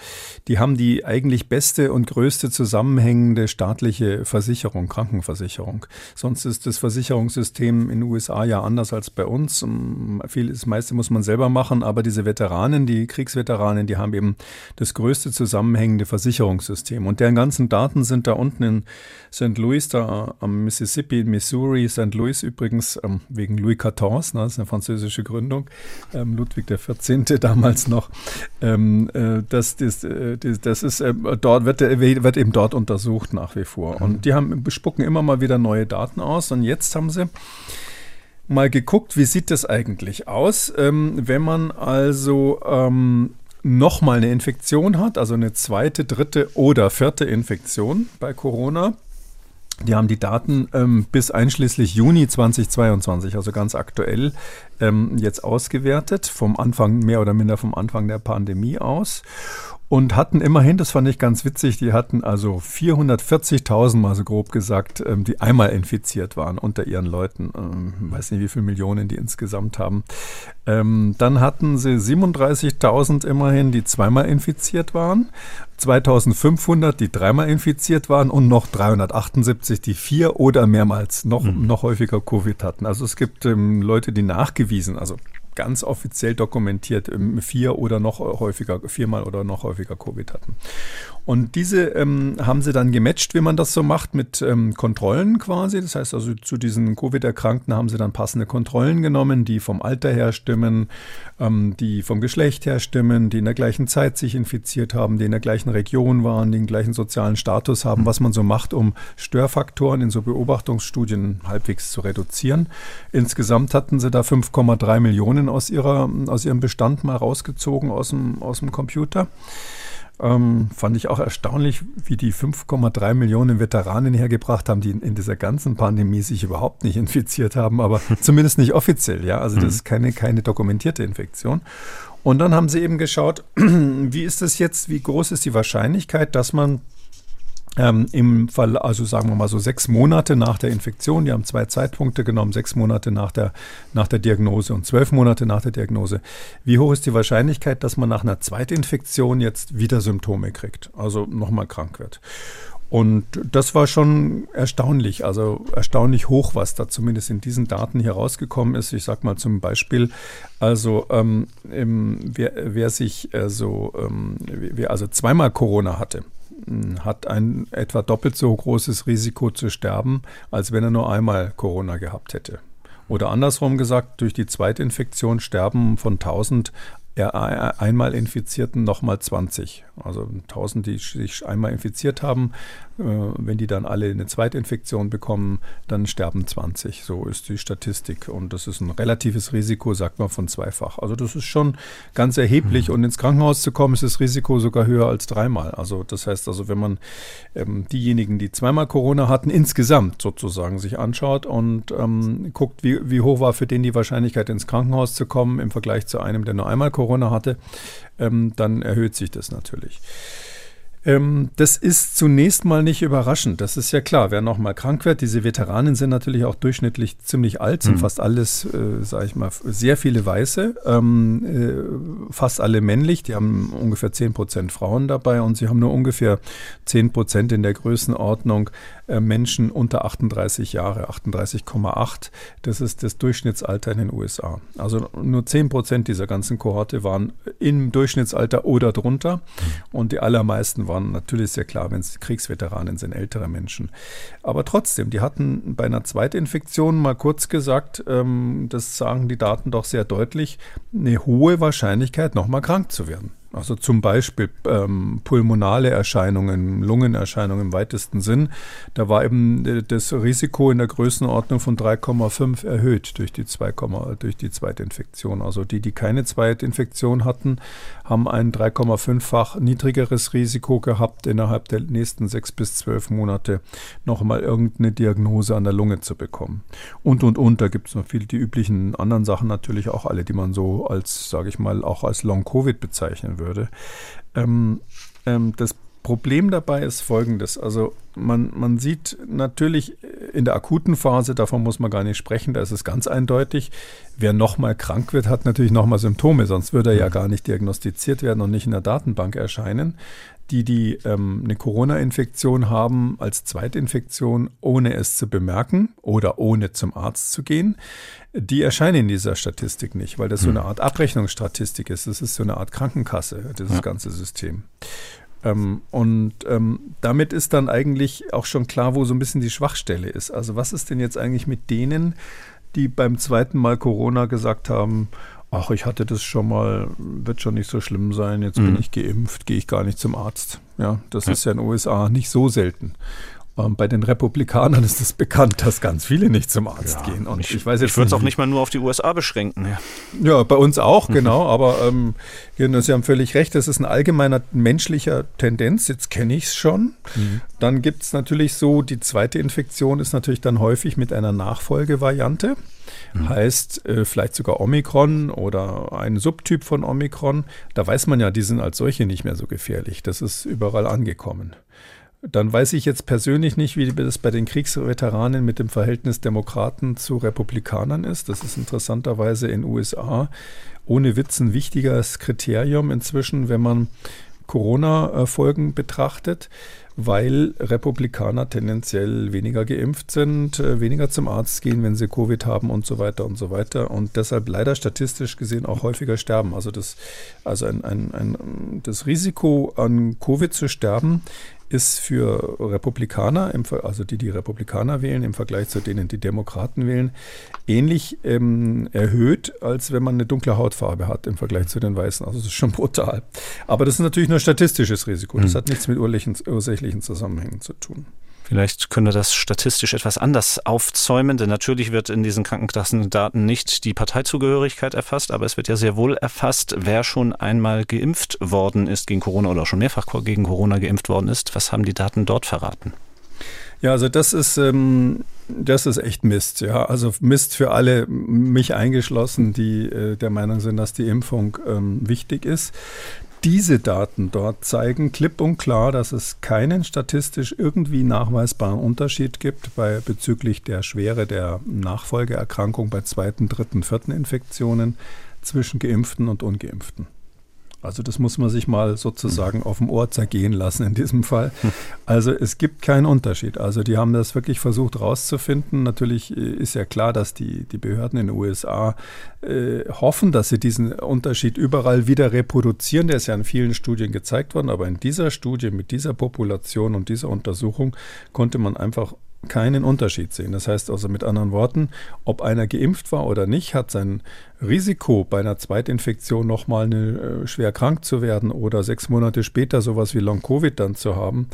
die haben die eigentlich beste und größte zusammenhängende staatliche Versicherung, Krankenversicherung. Sonst ist das Versicherungssystem in den USA ja anders als bei uns. Ähm, viel, das meiste muss man selber machen, aber diese Veteranen, die Kriegsveteranen Veteranen, die haben eben das größte zusammenhängende Versicherungssystem. Und deren ganzen Daten sind da unten in St. Louis, da am Mississippi, Missouri, St. Louis übrigens, ähm, wegen Louis XIV, ne, das ist eine französische Gründung, ähm, Ludwig XIV. (laughs) damals noch. Ähm, äh, das, das, äh, das ist, äh, dort wird, wird eben dort untersucht nach wie vor. Und die haben, spucken immer mal wieder neue Daten aus. Und jetzt haben sie mal geguckt, wie sieht das eigentlich aus, ähm, wenn man also ähm, nochmal eine Infektion hat, also eine zweite, dritte oder vierte Infektion bei Corona. Die haben die Daten ähm, bis einschließlich Juni 2022, also ganz aktuell, ähm, jetzt ausgewertet, vom Anfang, mehr oder minder vom Anfang der Pandemie aus und hatten immerhin, das fand ich ganz witzig, die hatten also 440.000 mal so grob gesagt, ähm, die einmal infiziert waren unter ihren Leuten. Ähm, weiß nicht, wie viele Millionen die insgesamt haben. Ähm, dann hatten sie 37.000 immerhin, die zweimal infiziert waren. 2500, die dreimal infiziert waren und noch 378, die vier oder mehrmals noch, mhm. noch häufiger Covid hatten. Also es gibt ähm, Leute, die nachgewiesen, also ganz offiziell dokumentiert ähm, vier oder noch häufiger, viermal oder noch häufiger Covid hatten. Und diese ähm, haben sie dann gematcht, wie man das so macht, mit ähm, Kontrollen quasi. Das heißt also, zu diesen Covid-Erkrankten haben sie dann passende Kontrollen genommen, die vom Alter her stimmen, ähm, die vom Geschlecht her stimmen, die in der gleichen Zeit sich infiziert haben, die in der gleichen Region waren, die den gleichen sozialen Status haben, was man so macht, um Störfaktoren in so Beobachtungsstudien halbwegs zu reduzieren. Insgesamt hatten sie da 5,3 Millionen aus, ihrer, aus ihrem Bestand mal rausgezogen aus dem, aus dem Computer. Ähm, fand ich auch erstaunlich, wie die 5,3 Millionen Veteranen hergebracht haben, die in, in, dieser ganzen Pandemie sich überhaupt nicht infiziert haben, aber (laughs) zumindest nicht offiziell, ja. Also das ist keine, keine dokumentierte Infektion. Und dann haben sie eben geschaut, (clears throat) wie ist das jetzt, wie groß ist die Wahrscheinlichkeit, dass man ähm, Im Fall, also sagen wir mal so sechs Monate nach der Infektion, die haben zwei Zeitpunkte genommen, sechs Monate nach der, nach der Diagnose und zwölf Monate nach der Diagnose. Wie hoch ist die Wahrscheinlichkeit, dass man nach einer Zweitinfektion jetzt wieder Symptome kriegt, also nochmal krank wird? Und das war schon erstaunlich, also erstaunlich hoch, was da zumindest in diesen Daten hier rausgekommen ist. Ich sage mal zum Beispiel, also ähm, wer, wer, sich also, ähm, wer also zweimal Corona hatte, hat ein etwa doppelt so großes Risiko zu sterben, als wenn er nur einmal Corona gehabt hätte. Oder andersrum gesagt, durch die Zweitinfektion sterben von 1000 einmal Infizierten nochmal 20. Also 1000, die sich einmal infiziert haben, äh, wenn die dann alle eine Zweitinfektion bekommen, dann sterben 20. So ist die Statistik. Und das ist ein relatives Risiko, sagt man, von zweifach. Also das ist schon ganz erheblich. Mhm. Und ins Krankenhaus zu kommen, ist das Risiko sogar höher als dreimal. Also das heißt also, wenn man ähm, diejenigen, die zweimal Corona hatten, insgesamt sozusagen sich anschaut und ähm, guckt, wie, wie hoch war für den die Wahrscheinlichkeit, ins Krankenhaus zu kommen im Vergleich zu einem, der nur einmal Corona Corona hatte, ähm, dann erhöht sich das natürlich. Ähm, das ist zunächst mal nicht überraschend. Das ist ja klar, wer nochmal krank wird. Diese Veteranen sind natürlich auch durchschnittlich ziemlich alt, sind mhm. fast alles, äh, sage ich mal, sehr viele Weiße, ähm, äh, fast alle männlich. Die haben ungefähr 10 Prozent Frauen dabei und sie haben nur ungefähr 10 Prozent in der Größenordnung Menschen unter 38 Jahre, 38,8. Das ist das Durchschnittsalter in den USA. Also nur 10 Prozent dieser ganzen Kohorte waren im Durchschnittsalter oder drunter und die allermeisten waren waren natürlich sehr klar, wenn es Kriegsveteranen sind, ältere Menschen. Aber trotzdem, die hatten bei einer Zweitinfektion mal kurz gesagt, ähm, das sagen die Daten doch sehr deutlich, eine hohe Wahrscheinlichkeit, nochmal krank zu werden. Also zum Beispiel ähm, pulmonale Erscheinungen, Lungenerscheinungen im weitesten Sinn. Da war eben äh, das Risiko in der Größenordnung von 3,5 erhöht durch die, 2, durch die Zweitinfektion. Also die, die keine Zweitinfektion hatten, haben ein 3,5-fach niedrigeres Risiko gehabt, innerhalb der nächsten sechs bis zwölf Monate nochmal irgendeine Diagnose an der Lunge zu bekommen. Und, und, und, da gibt es noch viele, die üblichen anderen Sachen natürlich auch alle, die man so als, sage ich mal, auch als Long-Covid bezeichnen würde würde. Ähm, ähm, das Problem dabei ist folgendes. Also man, man sieht natürlich in der akuten Phase, davon muss man gar nicht sprechen, da ist es ganz eindeutig, wer nochmal krank wird, hat natürlich nochmal Symptome, sonst würde er ja mhm. gar nicht diagnostiziert werden und nicht in der Datenbank erscheinen die, die ähm, eine Corona-Infektion haben als Zweitinfektion, ohne es zu bemerken oder ohne zum Arzt zu gehen, die erscheinen in dieser Statistik nicht, weil das so hm. eine Art Abrechnungsstatistik ist. Das ist so eine Art Krankenkasse, dieses ja. ganze System. Ähm, und ähm, damit ist dann eigentlich auch schon klar, wo so ein bisschen die Schwachstelle ist. Also was ist denn jetzt eigentlich mit denen, die beim zweiten Mal Corona gesagt haben, ach, ich hatte das schon mal, wird schon nicht so schlimm sein, jetzt mhm. bin ich geimpft, gehe ich gar nicht zum Arzt. Ja, das ja. ist ja in den USA nicht so selten. Ähm, bei den Republikanern ist es bekannt, dass ganz viele nicht zum Arzt ja, gehen. Und ich, ich, ich würde es auch nicht mal nur auf die USA beschränken. Ja, ja bei uns auch, genau. aber ähm, Sie haben völlig recht, das ist ein allgemeiner menschlicher Tendenz. Jetzt kenne ich es schon. Mhm. Dann gibt es natürlich so, die zweite Infektion ist natürlich dann häufig mit einer Nachfolgevariante. Mhm. Heißt äh, vielleicht sogar Omikron oder ein Subtyp von Omikron. Da weiß man ja, die sind als solche nicht mehr so gefährlich. Das ist überall angekommen. Dann weiß ich jetzt persönlich nicht, wie das bei den Kriegsveteranen mit dem Verhältnis Demokraten zu Republikanern ist. Das ist interessanterweise in USA ohne Witz ein wichtiges Kriterium inzwischen, wenn man Corona-Folgen betrachtet weil Republikaner tendenziell weniger geimpft sind, äh, weniger zum Arzt gehen, wenn sie Covid haben und so weiter und so weiter und deshalb leider statistisch gesehen auch häufiger sterben. Also das, also ein, ein, ein, das Risiko an Covid zu sterben ist für Republikaner, also die die Republikaner wählen, im Vergleich zu denen, die Demokraten wählen, ähnlich ähm, erhöht, als wenn man eine dunkle Hautfarbe hat im Vergleich zu den Weißen. Also das ist schon (laughs) brutal. Aber das ist natürlich nur statistisches Risiko. Das mhm. hat nichts mit ursächlichen Zusammenhängen zu tun. Vielleicht können wir das statistisch etwas anders aufzäumen, denn natürlich wird in diesen Krankenkassendaten nicht die Parteizugehörigkeit erfasst, aber es wird ja sehr wohl erfasst, wer schon einmal geimpft worden ist gegen Corona oder schon mehrfach gegen Corona geimpft worden ist. Was haben die Daten dort verraten? Ja, also das ist, ähm, das ist echt Mist. Ja, also Mist für alle, mich eingeschlossen, die äh, der Meinung sind, dass die Impfung ähm, wichtig ist diese Daten dort zeigen klipp und klar, dass es keinen statistisch irgendwie nachweisbaren Unterschied gibt bei bezüglich der Schwere der Nachfolgeerkrankung bei zweiten, dritten, vierten Infektionen zwischen Geimpften und Ungeimpften. Also das muss man sich mal sozusagen auf dem Ohr zergehen lassen in diesem Fall. Also es gibt keinen Unterschied. Also die haben das wirklich versucht rauszufinden. Natürlich äh, ist ja klar, dass die, die Behörden in den USA äh, hoffen, dass sie diesen Unterschied überall wieder reproduzieren. Der ist ja in vielen Studien gezeigt worden, aber in dieser Studie mit dieser Population und dieser Untersuchung konnte man einfach keinen Unterschied sehen. Das heißt also mit anderen Worten, ob einer geimpft war oder nicht, hat sein Risiko bei einer Zweitinfektion nochmal eine, äh, schwer krank zu werden oder sechs Monate später sowas wie Long-Covid dann zu haben,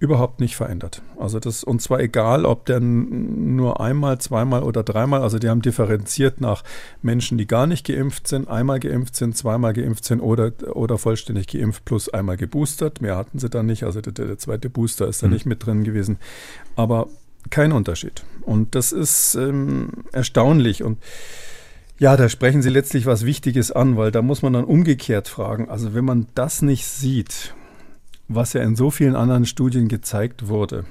überhaupt nicht verändert. Also das, und zwar egal, ob der nur einmal, zweimal oder dreimal, also die haben differenziert nach Menschen, die gar nicht geimpft sind, einmal geimpft sind, zweimal geimpft sind oder, oder vollständig geimpft plus einmal geboostert. Mehr hatten sie dann nicht, also der, der zweite Booster ist da mhm. nicht mit drin gewesen. Aber kein Unterschied. Und das ist ähm, erstaunlich. Und Ja, da sprechen Sie letztlich was Wichtiges an, weil da muss man dann umgekehrt fragen. Also wenn man das nicht sieht, was ja in so vielen anderen Studien gezeigt wurde,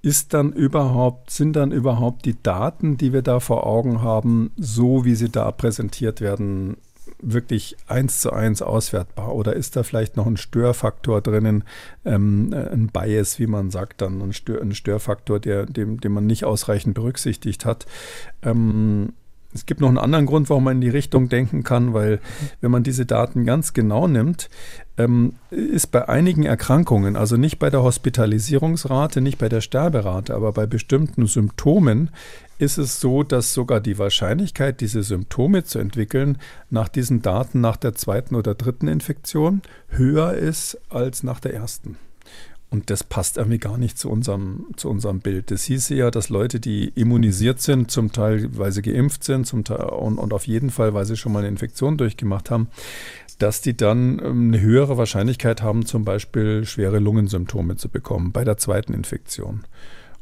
ist dann überhaupt, sind dann überhaupt die Daten, die wir da vor Augen haben, so wie sie da präsentiert werden, wirklich eins zu eins auswertbar? Oder ist da vielleicht noch ein Störfaktor drinnen, ähm, ein Bias, wie man sagt, dann ein, Stör, ein Störfaktor, der, dem, den man nicht ausreichend berücksichtigt hat? Ähm, es gibt noch einen anderen Grund, warum man in die Richtung denken kann, weil wenn man diese Daten ganz genau nimmt, ähm, ist bei einigen Erkrankungen, also nicht bei der Hospitalisierungsrate, nicht bei der Sterberate, aber bei bestimmten Symptomen, ist es so, dass sogar die Wahrscheinlichkeit, diese Symptome zu entwickeln, nach diesen Daten nach der zweiten oder dritten Infektion höher ist als nach der ersten. Und das passt irgendwie gar nicht zu unserem, zu unserem Bild. Das hieße ja, dass Leute, die immunisiert sind, zum Teil, weil sie geimpft sind, zum Teil und, und auf jeden Fall, weil sie schon mal eine Infektion durchgemacht haben, dass die dann ähm, eine höhere Wahrscheinlichkeit haben, zum Beispiel schwere Lungensymptome zu bekommen bei der zweiten Infektion.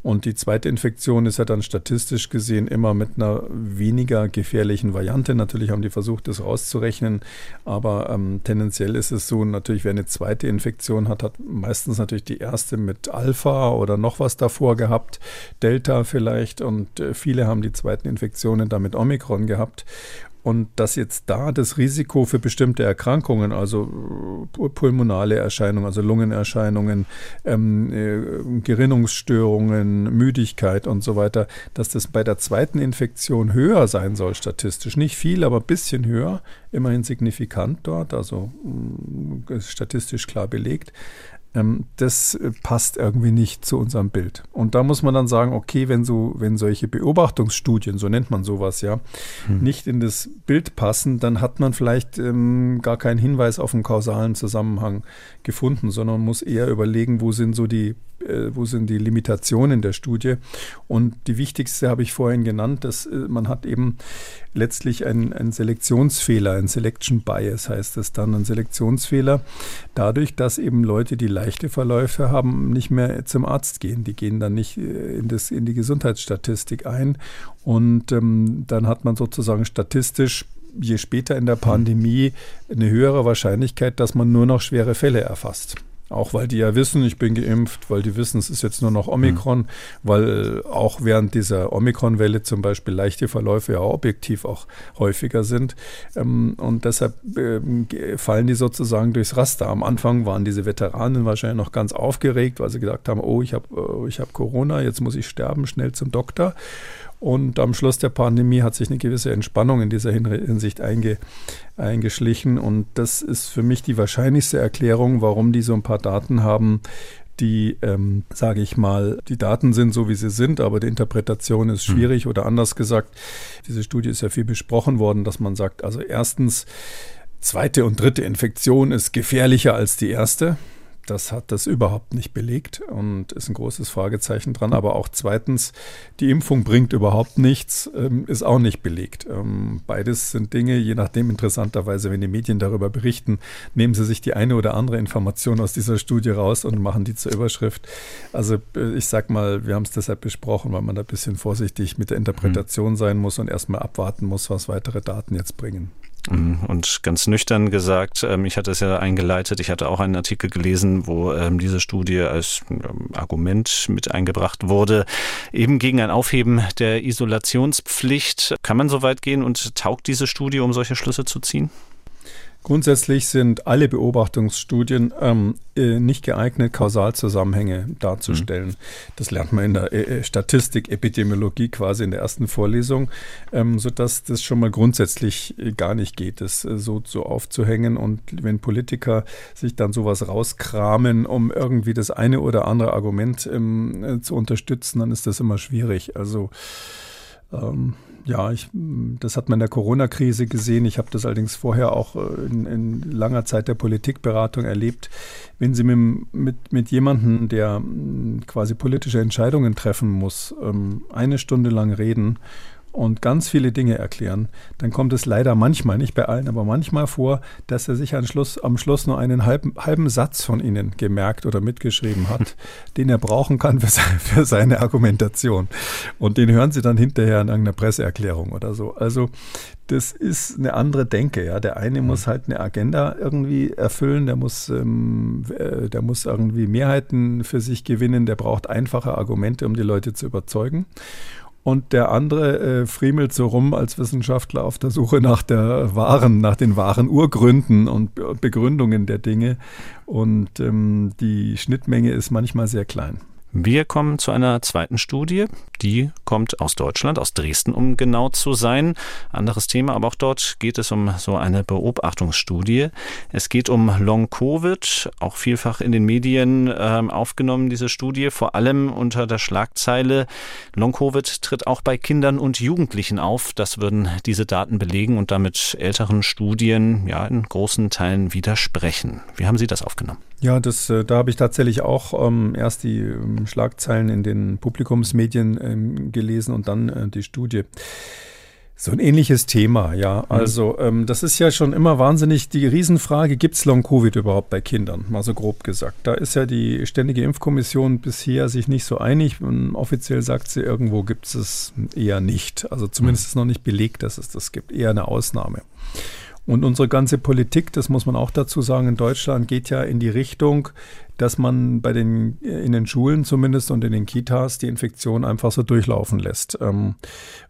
Und die zweite Infektion ist ja dann statistisch gesehen immer mit einer weniger gefährlichen Variante. Natürlich haben die versucht, das rauszurechnen, aber ähm, tendenziell ist es so, natürlich, wer eine zweite Infektion hat, hat meistens natürlich die erste mit Alpha oder noch was davor gehabt, Delta vielleicht, und äh, viele haben die zweiten Infektionen dann mit Omikron gehabt. Und dass jetzt da das Risiko für bestimmte Erkrankungen, also äh, pulmonale Erscheinungen, also Lungenerscheinungen, ähm, äh, Gerinnungsstörungen, Müdigkeit und so weiter, dass das bei der zweiten Infektion höher sein soll, statistisch. Nicht viel, aber ein bisschen höher, immerhin signifikant dort, also äh, statistisch klar belegt. Ähm, das äh, passt irgendwie nicht zu unserem Bild. Und da muss man dann sagen, okay, wenn so, wenn solche Beobachtungsstudien, so nennt man sowas ja, hm. nicht in das Bild passen, dann hat man vielleicht ähm, gar keinen Hinweis auf einen kausalen Zusammenhang gefunden, sondern muss eher überlegen, wo sind so die wo sind die Limitationen der Studie. Und die wichtigste habe ich vorhin genannt, dass äh, man hat eben letztlich einen, einen Selektionsfehler, ein Selection Bias heißt es dann, ein Selektionsfehler, dadurch, dass eben Leute, die leichte Verläufe haben, nicht mehr zum Arzt gehen. Die gehen dann nicht äh, in, das, in die Gesundheitsstatistik ein. Und ähm, dann hat man sozusagen statistisch je später in der Pandemie eine höhere Wahrscheinlichkeit, dass man nur noch schwere Fälle erfasst. Auch weil die ja wissen, ich bin geimpft, weil die wissen, es ist jetzt nur noch Omikron, mhm. weil auch während dieser Omikron-Welle zum Beispiel leichte Verläufe ja objektiv auch häufiger sind. Ähm, und deshalb ähm, fallen die sozusagen durchs Raster. Am Anfang waren diese Veteranen wahrscheinlich noch ganz aufgeregt, weil sie gesagt haben, oh, ich habe äh, ich hab Corona, jetzt muss ich sterben, schnell zum Doktor. Und am Schluss der Pandemie hat sich eine gewisse Entspannung in dieser Hinsicht einge, eingeschlichen. Und das ist für mich die wahrscheinlichste Erklärung, warum die so ein paar Daten haben, die, ähm, sage ich mal, die Daten sind so, wie sie sind, aber die Interpretation ist hm. schwierig. Oder anders gesagt, diese Studie ist ja viel besprochen worden, dass man sagt, also erstens, zweite und dritte Infektion ist gefährlicher als die erste das hat das überhaupt nicht belegt und ist ein großes Fragezeichen dran. Aber auch zweitens, die Impfung bringt überhaupt nichts, ähm, ist auch nicht belegt. Ähm, beides sind Dinge, je nachdem interessanterweise, wenn die Medien darüber berichten, nehmen sie sich die eine oder andere Information aus dieser Studie raus und machen die zur Überschrift. Also äh, ich sag mal, wir haben es deshalb besprochen, weil man da ein bisschen vorsichtig mit der Interpretation sein muss und erstmal abwarten muss, was weitere Daten jetzt bringen. Mhm. Und ganz nüchtern gesagt, ähm, ich hatte es ja eingeleitet, ich hatte auch einen Artikel gelesen, wo ähm, diese Studie als ähm, Argument mit eingebracht wurde, eben gegen ein Aufheben der Isolationspflicht. Kann man so weit gehen und taugt diese Studie, um solche Schlüsse zu ziehen? Grundsätzlich sind alle Beobachtungsstudien ähm, äh, nicht geeignet, Kausalzusammenhänge darzustellen. Mhm. Das lernt man in der äh, äh, Statistik, Epidemiologie quasi in der ersten Vorlesung, ähm, sodass das schon mal grundsätzlich äh, gar nicht geht, das äh, so, so aufzuhängen. Und wenn Politiker sich dann sowas rauskramen, um irgendwie das eine oder andere Argument ähm, äh, zu unterstützen, dann ist das immer schwierig. Also ähm, ja, ich, das hat man in der Corona-Krise gesehen. Ich habe das allerdings vorher auch äh, in, in, langer Zeit der Politikberatung erlebt. Wenn Sie mit, mit, mit jemandem, der quasi politische Entscheidungen treffen muss, ähm, eine Stunde lang reden und ganz viele Dinge erklären, dann kommt es leider manchmal, nicht bei allen, aber manchmal vor, dass er sich am Schluss, am Schluss nur einen halben, halben Satz von Ihnen gemerkt oder mitgeschrieben hat, (laughs) den er brauchen kann für, seine, für seine Argumentation. Und den hören Sie dann hinterher in irgendeiner Presseerklärung oder so. Also das ist eine andere Denke. Ja, der eine muss halt eine Agenda irgendwie erfüllen, der muss, ähm, äh, der muss irgendwie Mehrheiten für sich gewinnen, der braucht einfache Argumente, um die Leute zu überzeugen. Und der andere äh, friemelt so rum als Wissenschaftler auf der Suche nach der wahren, nach den wahren Urgründen und Begründungen der Dinge. Und ähm, die Schnittmenge ist manchmal sehr klein. Wir kommen zu einer zweiten Studie. Die kommt aus Deutschland, aus Dresden, um genau zu sein. Anderes Thema, aber auch dort geht es um so eine Beobachtungsstudie. Es geht um Long-Covid, auch vielfach in den Medien äh, aufgenommen, diese Studie, vor allem unter der Schlagzeile Long-Covid tritt auch bei Kindern und Jugendlichen auf. Das würden diese Daten belegen und damit älteren Studien ja in großen Teilen widersprechen. Wie haben Sie das aufgenommen? Ja, das, äh, da habe ich tatsächlich auch ähm, erst die ähm, Schlagzeilen in den Publikumsmedien ähm, gelesen und dann äh, die Studie. So ein ähnliches Thema, ja. Mhm. Also ähm, das ist ja schon immer wahnsinnig die Riesenfrage, gibt es Long-Covid überhaupt bei Kindern? Mal so grob gesagt. Da ist ja die Ständige Impfkommission bisher sich nicht so einig. Und offiziell sagt sie, irgendwo gibt es es eher nicht. Also zumindest mhm. ist noch nicht belegt, dass es das gibt. Eher eine Ausnahme. Und unsere ganze Politik, das muss man auch dazu sagen, in Deutschland geht ja in die Richtung, dass man bei den, in den Schulen zumindest und in den Kitas die Infektion einfach so durchlaufen lässt. Ähm,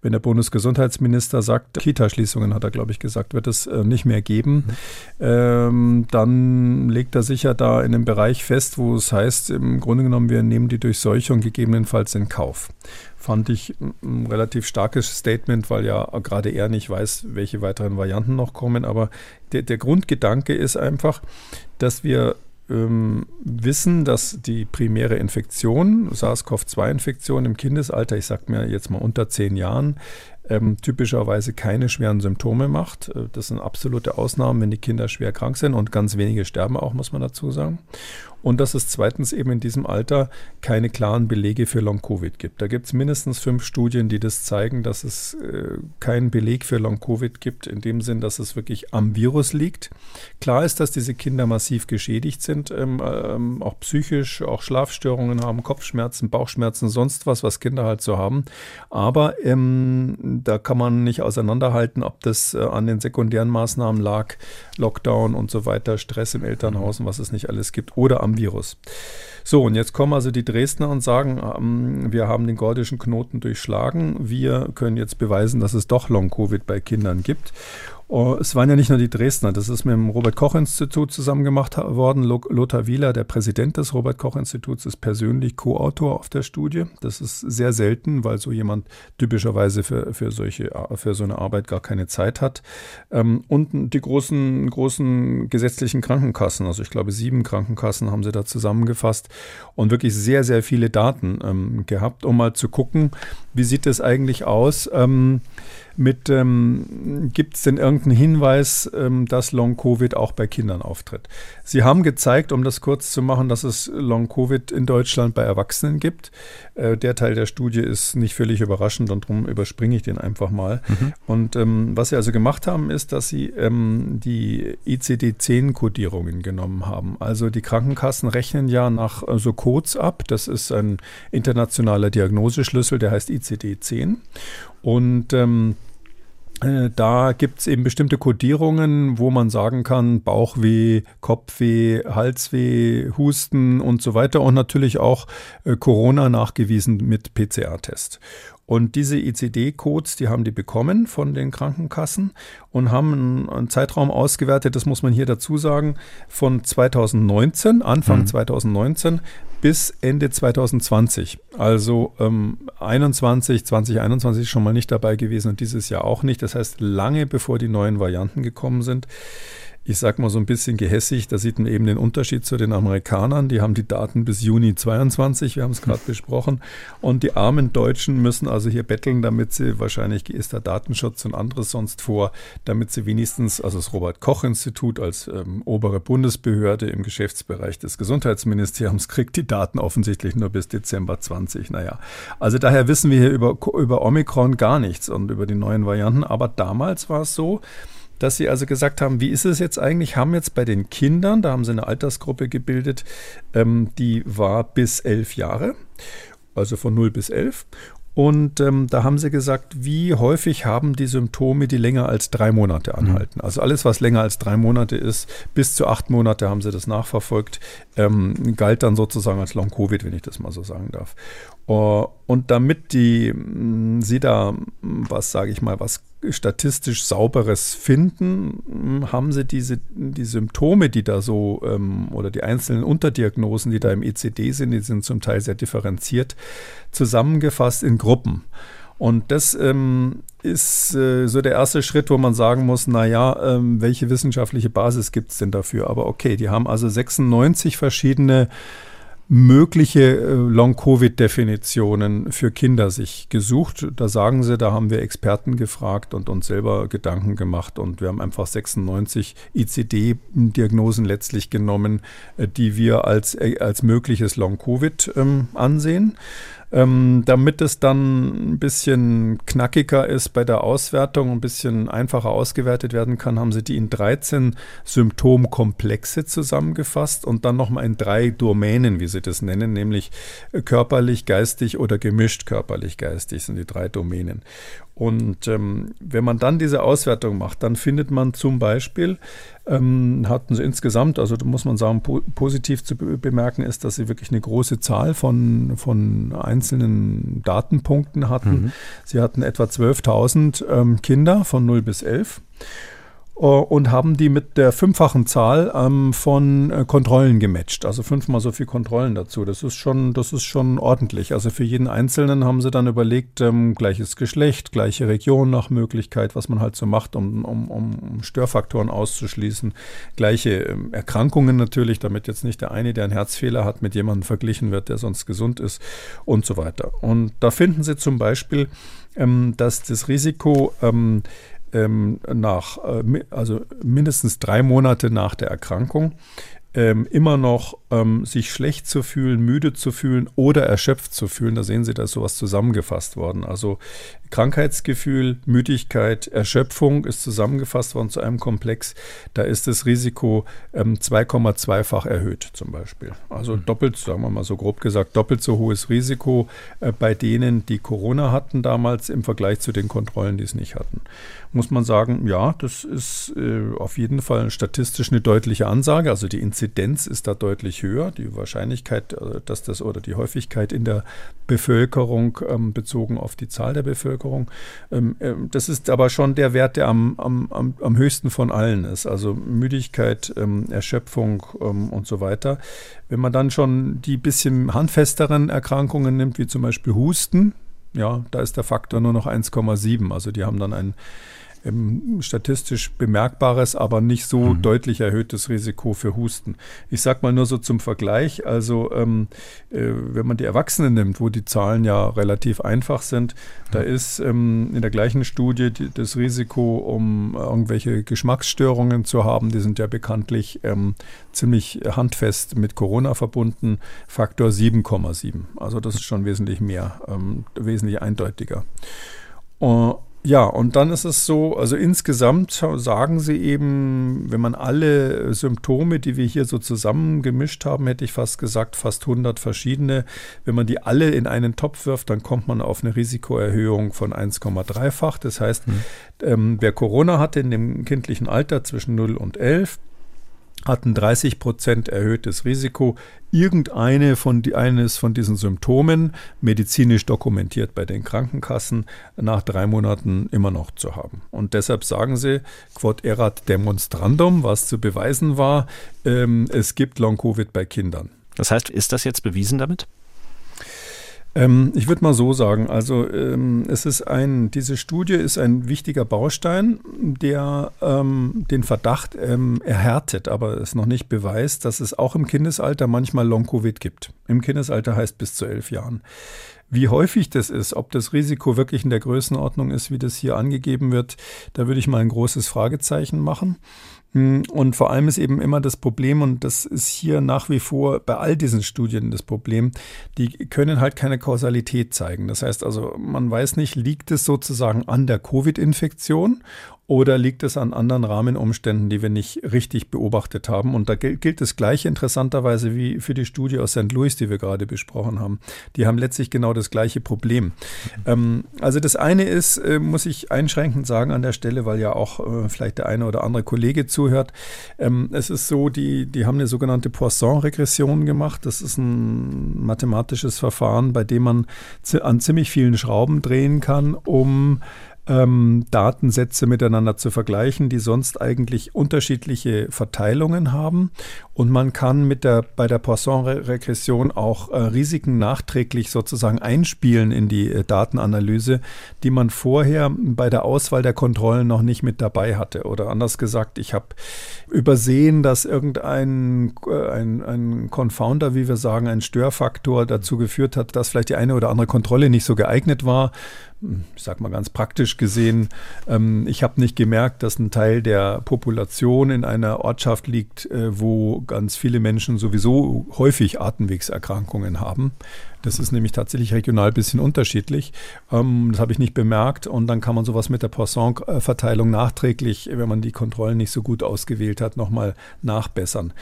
wenn der Bundesgesundheitsminister sagt, Kitaschließungen hat er, glaube ich, gesagt, wird es äh, nicht mehr geben, mhm. ähm, dann legt er sich ja da in einem Bereich fest, wo es heißt, im Grunde genommen, wir nehmen die Durchseuchung gegebenenfalls in Kauf fand ich ein relativ starkes Statement, weil ja gerade er nicht weiß, welche weiteren Varianten noch kommen. Aber der, der Grundgedanke ist einfach, dass wir ähm, wissen, dass die primäre Infektion, SARS-CoV-2-Infektion im Kindesalter, ich sage mir jetzt mal unter zehn Jahren, ähm, typischerweise keine schweren Symptome macht. Äh, das sind absolute Ausnahmen, wenn die Kinder schwer krank sind und ganz wenige sterben auch, muss man dazu sagen. Und dass es zweitens eben in diesem Alter keine klaren Belege für Long-Covid gibt. Da gibt es mindestens fünf Studien, die das zeigen, dass es äh, keinen Beleg für Long-Covid gibt, in dem Sinn, dass es wirklich am Virus liegt. Klar ist, dass diese Kinder massiv geschädigt sind, ähm, ähm, auch psychisch, auch Schlafstörungen haben, Kopfschmerzen, Bauchschmerzen, sonst was, was Kinder halt so haben. Aber ähm, da kann man nicht auseinanderhalten, ob das äh, an den sekundären Maßnahmen lag, Lockdown und so weiter, Stress im Elternhaus und was es nicht alles gibt, oder am Virus. So, und jetzt kommen also die Dresdner und sagen, ähm, wir haben den gordischen Knoten durchschlagen, wir können jetzt beweisen, dass es doch Long-Covid bei Kindern gibt. Oh, es waren ja nicht nur die Dresdner, das ist mit dem Robert-Koch-Institut zusammen gemacht worden. Lothar Wieler, der Präsident des Robert-Koch-Instituts, ist persönlich Co-Autor auf der Studie. Das ist sehr selten, weil so jemand typischerweise für, für, solche, für so eine Arbeit gar keine Zeit hat. Ähm, und die großen, großen gesetzlichen Krankenkassen, also ich glaube sieben Krankenkassen haben sie da zusammengefasst und wirklich sehr, sehr viele Daten ähm, gehabt, um mal zu gucken, wie sieht es eigentlich aus ähm, mit, ähm, gibt es denn irgendeinen Hinweis, ähm, dass Long-Covid auch bei Kindern auftritt? Sie haben gezeigt, um das kurz zu machen, dass es Long-Covid in Deutschland bei Erwachsenen gibt. Äh, der Teil der Studie ist nicht völlig überraschend und darum überspringe ich den einfach mal. Mhm. Und ähm, was Sie also gemacht haben, ist, dass Sie ähm, die ICD-10-Kodierungen genommen haben. Also die Krankenkassen rechnen ja nach äh, so Codes ab. Das ist ein internationaler Diagnoseschlüssel, der heißt ICD-10. Und ähm, äh, da gibt es eben bestimmte Kodierungen, wo man sagen kann, Bauchweh, Kopfweh, Halsweh, Husten und so weiter und natürlich auch äh, Corona nachgewiesen mit PCR-Test. Und diese ICD-Codes, die haben die bekommen von den Krankenkassen und haben einen Zeitraum ausgewertet, das muss man hier dazu sagen, von 2019, Anfang mhm. 2019 bis Ende 2020. Also ähm, 21, 2021 schon mal nicht dabei gewesen und dieses Jahr auch nicht. Das heißt, lange bevor die neuen Varianten gekommen sind. Ich sage mal so ein bisschen gehässig, da sieht man eben den Unterschied zu den Amerikanern. Die haben die Daten bis Juni 22, wir haben es gerade besprochen. Und die armen Deutschen müssen also hier betteln, damit sie, wahrscheinlich ist der Datenschutz und anderes sonst vor, damit sie wenigstens, also das Robert-Koch-Institut als ähm, obere Bundesbehörde im Geschäftsbereich des Gesundheitsministeriums kriegt die Daten offensichtlich nur bis Dezember 20. Naja, also daher wissen wir hier über, über Omikron gar nichts und über die neuen Varianten. Aber damals war es so, dass sie also gesagt haben, wie ist es jetzt eigentlich, haben jetzt bei den Kindern, da haben sie eine Altersgruppe gebildet, ähm, die war bis elf Jahre, also von 0 bis 11. Und ähm, da haben sie gesagt, wie häufig haben die Symptome, die länger als drei Monate anhalten. Mhm. Also alles, was länger als drei Monate ist, bis zu acht Monate haben sie das nachverfolgt, ähm, galt dann sozusagen als Long-Covid, wenn ich das mal so sagen darf. Uh, und damit die, mh, sie da, was sage ich mal, was statistisch Sauberes finden, haben sie diese die Symptome, die da so ähm, oder die einzelnen Unterdiagnosen, die da im ECD sind, die sind zum Teil sehr differenziert, zusammengefasst in Gruppen. Und das ähm, ist äh, so der erste Schritt, wo man sagen muss, naja, ähm, welche wissenschaftliche Basis gibt es denn dafür? Aber okay, die haben also 96 verschiedene mögliche äh, Long-Covid-Definitionen für Kinder sich gesucht. Da sagen sie, da haben wir Experten gefragt und uns selber Gedanken gemacht und wir haben einfach 96 ICD-Diagnosen letztlich genommen, äh, die wir als, äh, als mögliches Long-Covid ähm, ansehen. Ähm, damit es dann ein bisschen knackiger ist bei der Auswertung, ein bisschen einfacher ausgewertet werden kann, haben sie die in 13 Symptomkomplexe zusammengefasst und dann nochmal in drei Domänen, wie sie das nennen, nämlich körperlich, geistig oder gemischt körperlich, geistig sind die drei Domänen. Und ähm, wenn man dann diese Auswertung macht, dann findet man zum Beispiel, ähm, hatten sie insgesamt, also da muss man sagen, po positiv zu be bemerken ist, dass sie wirklich eine große Zahl von, von einzelnen Datenpunkten hatten. Mhm. Sie hatten etwa 12.000 ähm, Kinder von 0 bis 11. Äh, und haben die mit der fünffachen Zahl ähm, von äh, Kontrollen gematcht. Also fünfmal so viele Kontrollen dazu. Das ist schon, das ist schon ordentlich. Also für jeden Einzelnen haben sie dann überlegt, ähm, gleiches Geschlecht, gleiche Region nach Möglichkeit, was man halt so macht, um, um, um Störfaktoren auszuschließen. Gleiche ähm, Erkrankungen natürlich, damit jetzt nicht der eine, der einen Herzfehler hat, mit jemandem verglichen wird, der sonst gesund ist und so weiter. Und da finden sie zum Beispiel, ähm, dass das Risiko ähm, nach, äh, also mindestens drei Monate nach der Erkrankung ähm, immer noch ähm, sich schlecht zu fühlen, müde zu fühlen oder erschöpft zu fühlen. Da sehen Sie, da ist sowas zusammengefasst worden. Also Krankheitsgefühl, Müdigkeit, Erschöpfung ist zusammengefasst worden zu einem Komplex. Da ist das Risiko ähm, 2,2-fach erhöht zum Beispiel. Also mhm. doppelt, sagen wir mal so grob gesagt, doppelt so hohes Risiko äh, bei denen, die Corona hatten damals im Vergleich zu den Kontrollen, die es nicht hatten. Muss man sagen, ja, das ist äh, auf jeden Fall statistisch eine deutliche Ansage. Also die Inzidenz ist da deutlich höher. Die Wahrscheinlichkeit, äh, dass das oder die Häufigkeit in der Bevölkerung ähm, bezogen auf die Zahl der Bevölkerung. Ähm, äh, das ist aber schon der Wert, der am, am, am höchsten von allen ist. Also Müdigkeit, ähm, Erschöpfung ähm, und so weiter. Wenn man dann schon die bisschen handfesteren Erkrankungen nimmt, wie zum Beispiel Husten, ja, da ist der Faktor nur noch 1,7. Also die haben dann ein ähm, statistisch bemerkbares, aber nicht so mhm. deutlich erhöhtes Risiko für Husten. Ich sage mal nur so zum Vergleich, also ähm, äh, wenn man die Erwachsenen nimmt, wo die Zahlen ja relativ einfach sind, mhm. da ist ähm, in der gleichen Studie die, das Risiko, um irgendwelche Geschmacksstörungen zu haben, die sind ja bekanntlich ähm, ziemlich handfest mit Corona verbunden, Faktor 7,7. Also das ist schon wesentlich mehr, ähm, wesentlich eindeutiger. Uh, ja, und dann ist es so, also insgesamt sagen sie eben, wenn man alle Symptome, die wir hier so zusammengemischt haben, hätte ich fast gesagt, fast 100 verschiedene, wenn man die alle in einen Topf wirft, dann kommt man auf eine Risikoerhöhung von 1,3-fach. Das heißt, mhm. ähm, wer Corona hatte in dem kindlichen Alter zwischen 0 und 11, hatten 30 Prozent erhöhtes Risiko, irgendeine von die, eines von diesen Symptomen medizinisch dokumentiert bei den Krankenkassen nach drei Monaten immer noch zu haben. Und deshalb sagen sie, quod erat demonstrandum, was zu beweisen war, ähm, es gibt Long-Covid bei Kindern. Das heißt, ist das jetzt bewiesen damit? Ähm, ich würde mal so sagen, also ähm, es ist ein, diese Studie ist ein wichtiger Baustein, der ähm, den Verdacht ähm, erhärtet, aber es noch nicht beweist, dass es auch im Kindesalter manchmal Long-Covid gibt. Im Kindesalter heißt bis zu elf Jahren. Wie häufig das ist, ob das Risiko wirklich in der Größenordnung ist, wie das hier angegeben wird, da würde ich mal ein großes Fragezeichen machen. Hm, und vor allem ist eben immer das Problem, und das ist hier nach wie vor bei all diesen Studien das Problem, die können halt keine Kausalität zeigen. Das heißt also, man weiß nicht, liegt es sozusagen an der Covid-Infektion oder liegt es an anderen Rahmenumständen, die wir nicht richtig beobachtet haben? Und da gilt das Gleiche interessanterweise wie für die Studie aus St. Louis, die wir gerade besprochen haben. Die haben letztlich genau das gleiche Problem. Ähm, also das eine ist, äh, muss ich einschränkend sagen an der Stelle, weil ja auch äh, vielleicht der eine oder andere Kollege zuhört. Ähm, es ist so, die, die haben eine sogenannte Poisson-Regression gemacht. Das ist ein mathematisches Verfahren, bei dem man an ziemlich vielen Schrauben drehen kann, um ähm, Datensätze miteinander zu vergleichen, die sonst eigentlich unterschiedliche Verteilungen haben. Und man kann mit der, bei der Poisson-Regression auch äh, Risiken nachträglich sozusagen einspielen in die äh, Datenanalyse, die man vorher bei der Auswahl der Kontrollen noch nicht mit dabei hatte. Oder anders gesagt, ich habe übersehen, dass irgendein äh, ein, ein Confounder, wie wir sagen, ein Störfaktor dazu geführt hat, dass vielleicht die eine oder andere Kontrolle nicht so geeignet war ich sag mal ganz praktisch gesehen, ähm, ich habe nicht gemerkt, dass ein Teil der Population in einer Ortschaft liegt, äh, wo ganz viele Menschen sowieso häufig Atemwegserkrankungen haben. Das ist nämlich tatsächlich regional ein bisschen unterschiedlich. Ähm, das habe ich nicht bemerkt. Und dann kann man sowas mit der Poisson-Verteilung nachträglich, wenn man die Kontrollen nicht so gut ausgewählt hat, nochmal nachbessern.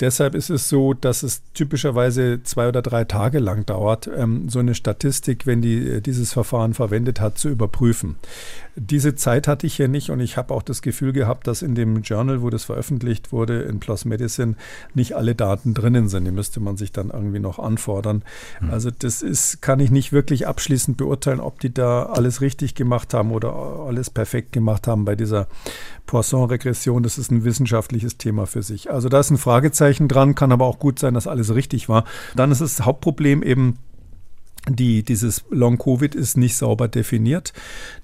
Deshalb ist es so, dass es typischerweise zwei oder drei Tage lang dauert, ähm, so eine Statistik, wenn die äh, dieses Verfahren verwendet hat, zu überprüfen. Diese Zeit hatte ich hier nicht und ich habe auch das Gefühl gehabt, dass in dem Journal, wo das veröffentlicht wurde, in PLOS Medicine, nicht alle Daten drinnen sind. Die müsste man sich dann irgendwie noch anfordern. Mhm. Also das ist, kann ich nicht wirklich abschließend beurteilen, ob die da alles richtig gemacht haben oder alles perfekt gemacht haben bei dieser Poisson-Regression. Das ist ein wissenschaftliches Thema für sich. Also da ist ein Fragezeichen dran, kann aber auch gut sein, dass alles richtig war. Dann ist das Hauptproblem eben, die, dieses Long-Covid ist nicht sauber definiert.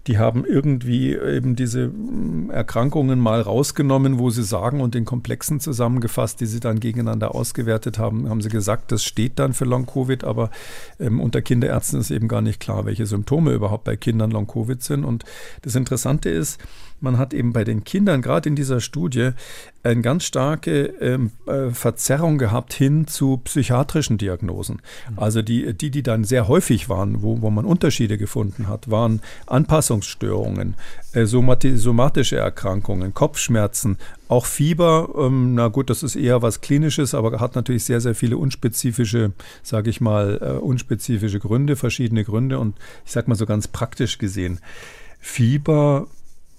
Die haben irgendwie eben diese mm, Erkrankungen mal rausgenommen, wo sie sagen und den Komplexen zusammengefasst, die sie dann gegeneinander ausgewertet haben, haben sie gesagt, das steht dann für Long-Covid, aber ähm, unter Kinderärzten ist eben gar nicht klar, welche Symptome überhaupt bei Kindern Long-Covid sind. Und das Interessante ist, man hat eben bei den Kindern, gerade in dieser Studie, eine ganz starke ähm, äh, Verzerrung gehabt hin zu psychiatrischen Diagnosen. Mhm. Also die, die, die dann sehr häufig waren, wo, wo man Unterschiede gefunden hat, waren Anpassungsstörungen, äh, somatische Erkrankungen, Kopfschmerzen, auch Fieber. Ähm, na gut, das ist eher was Klinisches, aber hat natürlich sehr, sehr viele unspezifische, sage ich mal, äh, unspezifische Gründe, verschiedene Gründe und ich sage mal so ganz praktisch gesehen. Fieber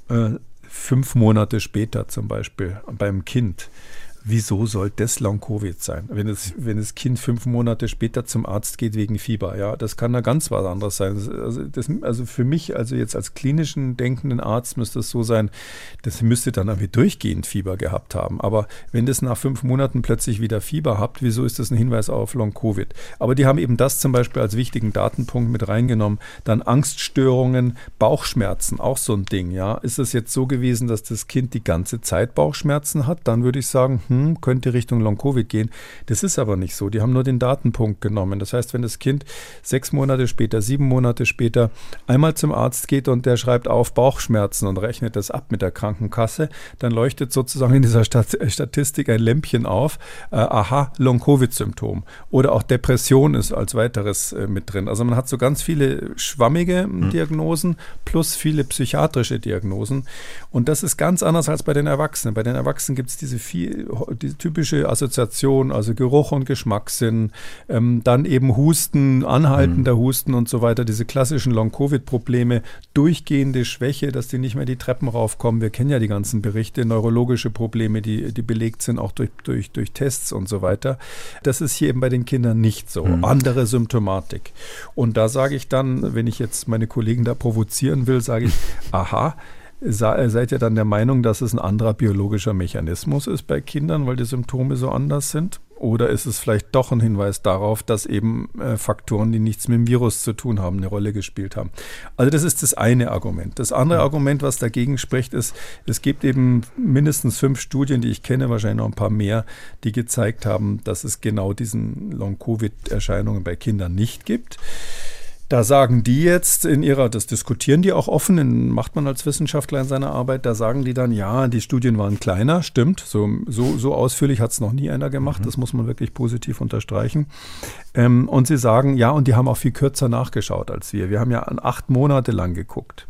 äh, fünf Monate später zum Beispiel beim Kind wieso soll das Long-Covid sein? Wenn das, wenn das Kind fünf Monate später zum Arzt geht wegen Fieber, ja, das kann da ganz was anderes sein. Also, das, also für mich, also jetzt als klinischen denkenden Arzt müsste es so sein, das müsste dann irgendwie durchgehend Fieber gehabt haben. Aber wenn das nach fünf Monaten plötzlich wieder Fieber habt, wieso ist das ein Hinweis auf Long-Covid? Aber die haben eben das zum Beispiel als wichtigen Datenpunkt mit reingenommen. Dann Angststörungen, Bauchschmerzen, auch so ein Ding, ja. Ist es jetzt so gewesen, dass das Kind die ganze Zeit Bauchschmerzen hat? Dann würde ich sagen, hm, hm, könnte Richtung Long-Covid gehen. Das ist aber nicht so. Die haben nur den Datenpunkt genommen. Das heißt, wenn das Kind sechs Monate später, sieben Monate später einmal zum Arzt geht und der schreibt auf Bauchschmerzen und rechnet das ab mit der Krankenkasse, dann leuchtet sozusagen in dieser Stat Statistik ein Lämpchen auf. Äh, aha, Long-Covid-Symptom. Oder auch Depression ist als weiteres äh, mit drin. Also man hat so ganz viele schwammige mhm. Diagnosen plus viele psychiatrische Diagnosen. Und das ist ganz anders als bei den Erwachsenen. Bei den Erwachsenen gibt es diese viel die typische Assoziation, also Geruch und Geschmackssinn, ähm, dann eben Husten, anhaltender mhm. Husten und so weiter, diese klassischen Long-Covid-Probleme, durchgehende Schwäche, dass die nicht mehr die Treppen raufkommen. Wir kennen ja die ganzen Berichte, neurologische Probleme, die, die belegt sind, auch durch, durch, durch Tests und so weiter. Das ist hier eben bei den Kindern nicht so. Mhm. Andere Symptomatik. Und da sage ich dann, wenn ich jetzt meine Kollegen da provozieren will, sage ich, aha, seid ihr dann der Meinung, dass es ein anderer biologischer Mechanismus ist bei Kindern, weil die Symptome so anders sind? Oder ist es vielleicht doch ein Hinweis darauf, dass eben äh, Faktoren, die nichts mit dem Virus zu tun haben, eine Rolle gespielt haben? Also das ist das eine Argument. Das andere Argument, was dagegen spricht, ist, es gibt eben mindestens fünf Studien, die ich kenne, wahrscheinlich noch ein paar mehr, die gezeigt haben, dass es genau diesen Long-Covid-Erscheinungen bei Kindern nicht gibt. Da sagen die jetzt in ihrer, das diskutieren die auch offen, macht man als Wissenschaftler in seiner Arbeit, da sagen die dann, ja, die Studien waren kleiner, stimmt, so, so, so ausführlich hat es noch nie einer gemacht, mhm. das muss man wirklich positiv unterstreichen. Ähm, und sie sagen, ja, und die haben auch viel kürzer nachgeschaut als wir. Wir haben ja acht Monate lang geguckt.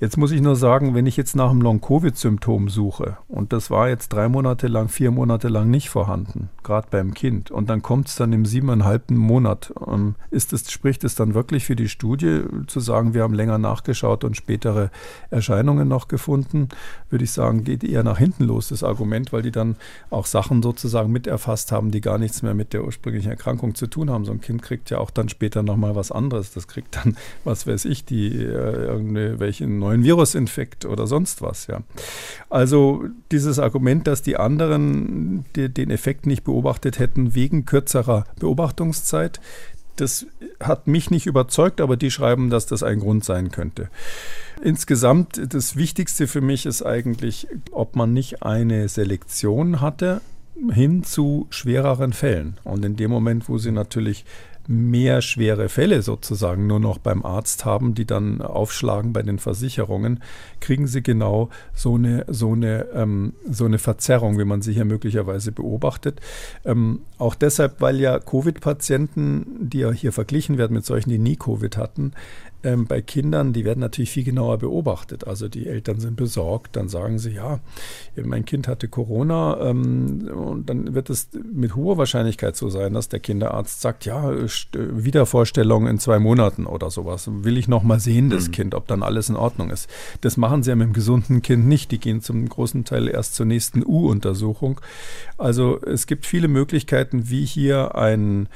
Jetzt muss ich nur sagen, wenn ich jetzt nach einem Long-Covid-Symptom suche und das war jetzt drei Monate lang, vier Monate lang nicht vorhanden, gerade beim Kind, und dann kommt es dann im siebeneinhalbten Monat, ähm, ist es, spricht es dann wirklich für die Studie zu sagen, wir haben länger nachgeschaut und spätere Erscheinungen noch gefunden, würde ich sagen, geht eher nach hinten los, das Argument, weil die dann auch Sachen sozusagen miterfasst haben, die gar nichts mehr mit der ursprünglichen Erkrankung zu tun haben. So ein Kind kriegt ja auch dann später nochmal was anderes. Das kriegt dann, was weiß ich, die äh, irgendwelche neuen Virusinfekt oder sonst was. Ja. Also dieses Argument, dass die anderen die, den Effekt nicht beobachtet hätten wegen kürzerer Beobachtungszeit, das hat mich nicht überzeugt, aber die schreiben, dass das ein Grund sein könnte. Insgesamt, das Wichtigste für mich ist eigentlich, ob man nicht eine Selektion hatte hin zu schwereren Fällen. Und in dem Moment, wo sie natürlich mehr schwere Fälle sozusagen nur noch beim Arzt haben, die dann aufschlagen bei den Versicherungen, kriegen sie genau so eine, so eine, ähm, so eine Verzerrung, wie man sie hier möglicherweise beobachtet. Ähm, auch deshalb, weil ja Covid-Patienten, die ja hier verglichen werden mit solchen, die nie Covid hatten, ähm, bei Kindern, die werden natürlich viel genauer beobachtet. Also die Eltern sind besorgt, dann sagen sie, ja, mein Kind hatte Corona ähm, und dann wird es mit hoher Wahrscheinlichkeit so sein, dass der Kinderarzt sagt, ja, Wiedervorstellung in zwei Monaten oder sowas. Will ich noch mal sehen, das mhm. Kind, ob dann alles in Ordnung ist. Das machen sie ja mit dem gesunden Kind nicht. Die gehen zum großen Teil erst zur nächsten U-Untersuchung. Also es gibt viele Möglichkeiten, wie hier ein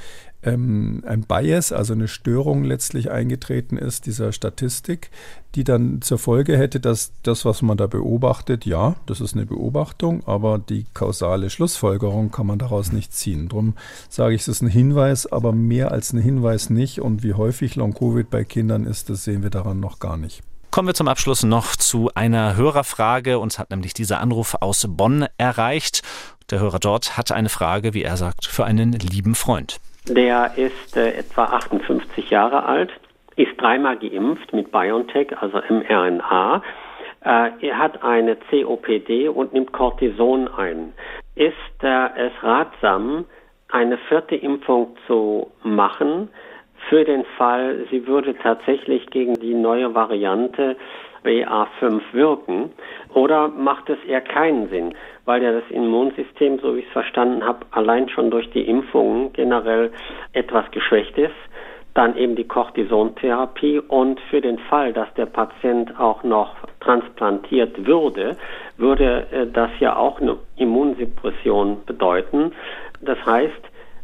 ähm, ein Bias, also eine Störung letztlich eingetreten ist, dieser Statistik, die dann zur Folge hätte, dass das, was man da beobachtet, ja, das ist eine Beobachtung, aber die kausale Schlussfolgerung kann man daraus nicht ziehen. Darum sage ich, es ist ein Hinweis, aber mehr als ein Hinweis nicht. Und wie häufig Long-Covid bei Kindern ist, das sehen wir daran noch gar nicht. Kommen wir zum Abschluss noch zu einer Hörerfrage. Uns hat nämlich dieser Anruf aus Bonn erreicht. Der Hörer dort hat eine Frage, wie er sagt, für einen lieben Freund. Der ist äh, etwa 58 Jahre alt, ist dreimal geimpft mit BioNTech, also mRNA. Äh, er hat eine COPD und nimmt Cortison ein. Ist äh, es ratsam, eine vierte Impfung zu machen, für den Fall, sie würde tatsächlich gegen die neue Variante BA5 wirken? Oder macht es eher keinen Sinn? Weil ja das Immunsystem, so wie ich es verstanden habe, allein schon durch die Impfungen generell etwas geschwächt ist. Dann eben die Cortisontherapie und für den Fall, dass der Patient auch noch transplantiert würde, würde äh, das ja auch eine Immunsuppression bedeuten. Das heißt,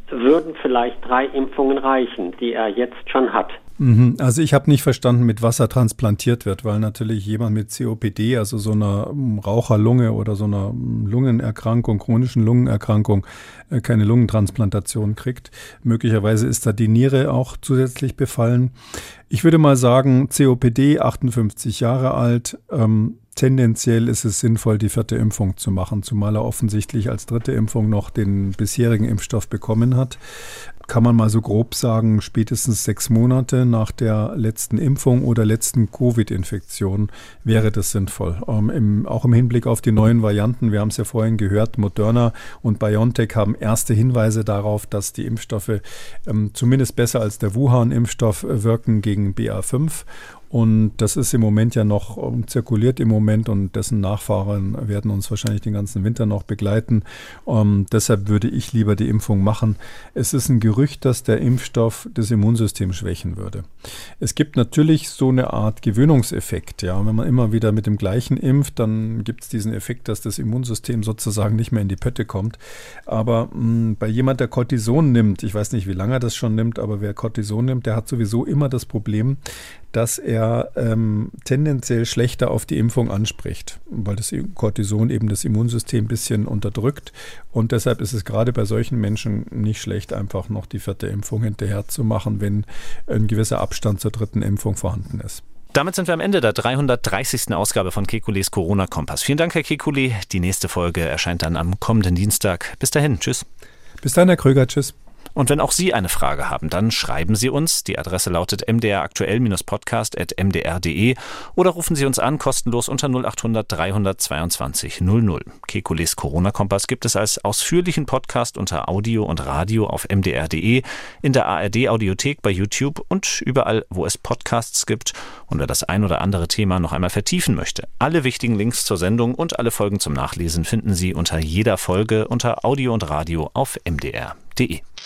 würden vielleicht drei Impfungen reichen, die er jetzt schon hat. Mhm. Also ich habe nicht verstanden, mit was er transplantiert wird, weil natürlich jemand mit COPD, also so einer ähm, Raucherlunge oder so einer ähm, Lungenerkrankung, chronischen Lungenerkrankung, äh, keine Lungentransplantation kriegt. Möglicherweise ist da die Niere auch zusätzlich befallen. Ich würde mal sagen, COPD, 58 Jahre alt, ähm, tendenziell ist es sinnvoll, die vierte Impfung zu machen, zumal er offensichtlich als dritte Impfung noch den bisherigen Impfstoff bekommen hat kann man mal so grob sagen, spätestens sechs Monate nach der letzten Impfung oder letzten Covid-Infektion wäre das sinnvoll. Ähm, im, auch im Hinblick auf die neuen Varianten, wir haben es ja vorhin gehört, Moderna und BioNTech haben erste Hinweise darauf, dass die Impfstoffe ähm, zumindest besser als der Wuhan-Impfstoff wirken gegen BA5 und das ist im Moment ja noch ähm, zirkuliert im Moment und dessen Nachfahren werden uns wahrscheinlich den ganzen Winter noch begleiten. Um, deshalb würde ich lieber die Impfung machen. Es ist ein Gerücht, dass der Impfstoff das Immunsystem schwächen würde. Es gibt natürlich so eine Art Gewöhnungseffekt. Ja, wenn man immer wieder mit dem gleichen impft, dann gibt es diesen Effekt, dass das Immunsystem sozusagen nicht mehr in die Pötte kommt. Aber mh, hm, bei jemand, der Cortison nimmt, ich weiß nicht, wie lange er das schon nimmt, aber wer Cortison nimmt, der hat sowieso immer das Problem, dass er ähm, tendenziell schlechter auf die Impfung anspricht, weil das Cortison eben das Immunsystem ein bisschen unterdrückt. Und deshalb ist es gerade bei solchen Menschen nicht schlecht, einfach noch die vierte Impfung hinterher zu machen, wenn ein gewisser Abstand zur dritten Impfung vorhanden ist. Damit sind wir am Ende der 330. Ausgabe von Kekules Corona-Kompass. Vielen Dank, Herr Kekule. Die nächste Folge erscheint dann am kommenden Dienstag. Bis dahin. Tschüss. Bis dann, Herr Kröger. Tschüss. Und wenn auch Sie eine Frage haben, dann schreiben Sie uns. Die Adresse lautet mdraktuell-podcast.mdr.de oder rufen Sie uns an, kostenlos unter 0800 322 00. Kekules Corona-Kompass gibt es als ausführlichen Podcast unter Audio und Radio auf mdr.de, in der ARD-Audiothek bei YouTube und überall, wo es Podcasts gibt. Und wer das ein oder andere Thema noch einmal vertiefen möchte, alle wichtigen Links zur Sendung und alle Folgen zum Nachlesen finden Sie unter jeder Folge unter Audio und Radio auf mdr.de.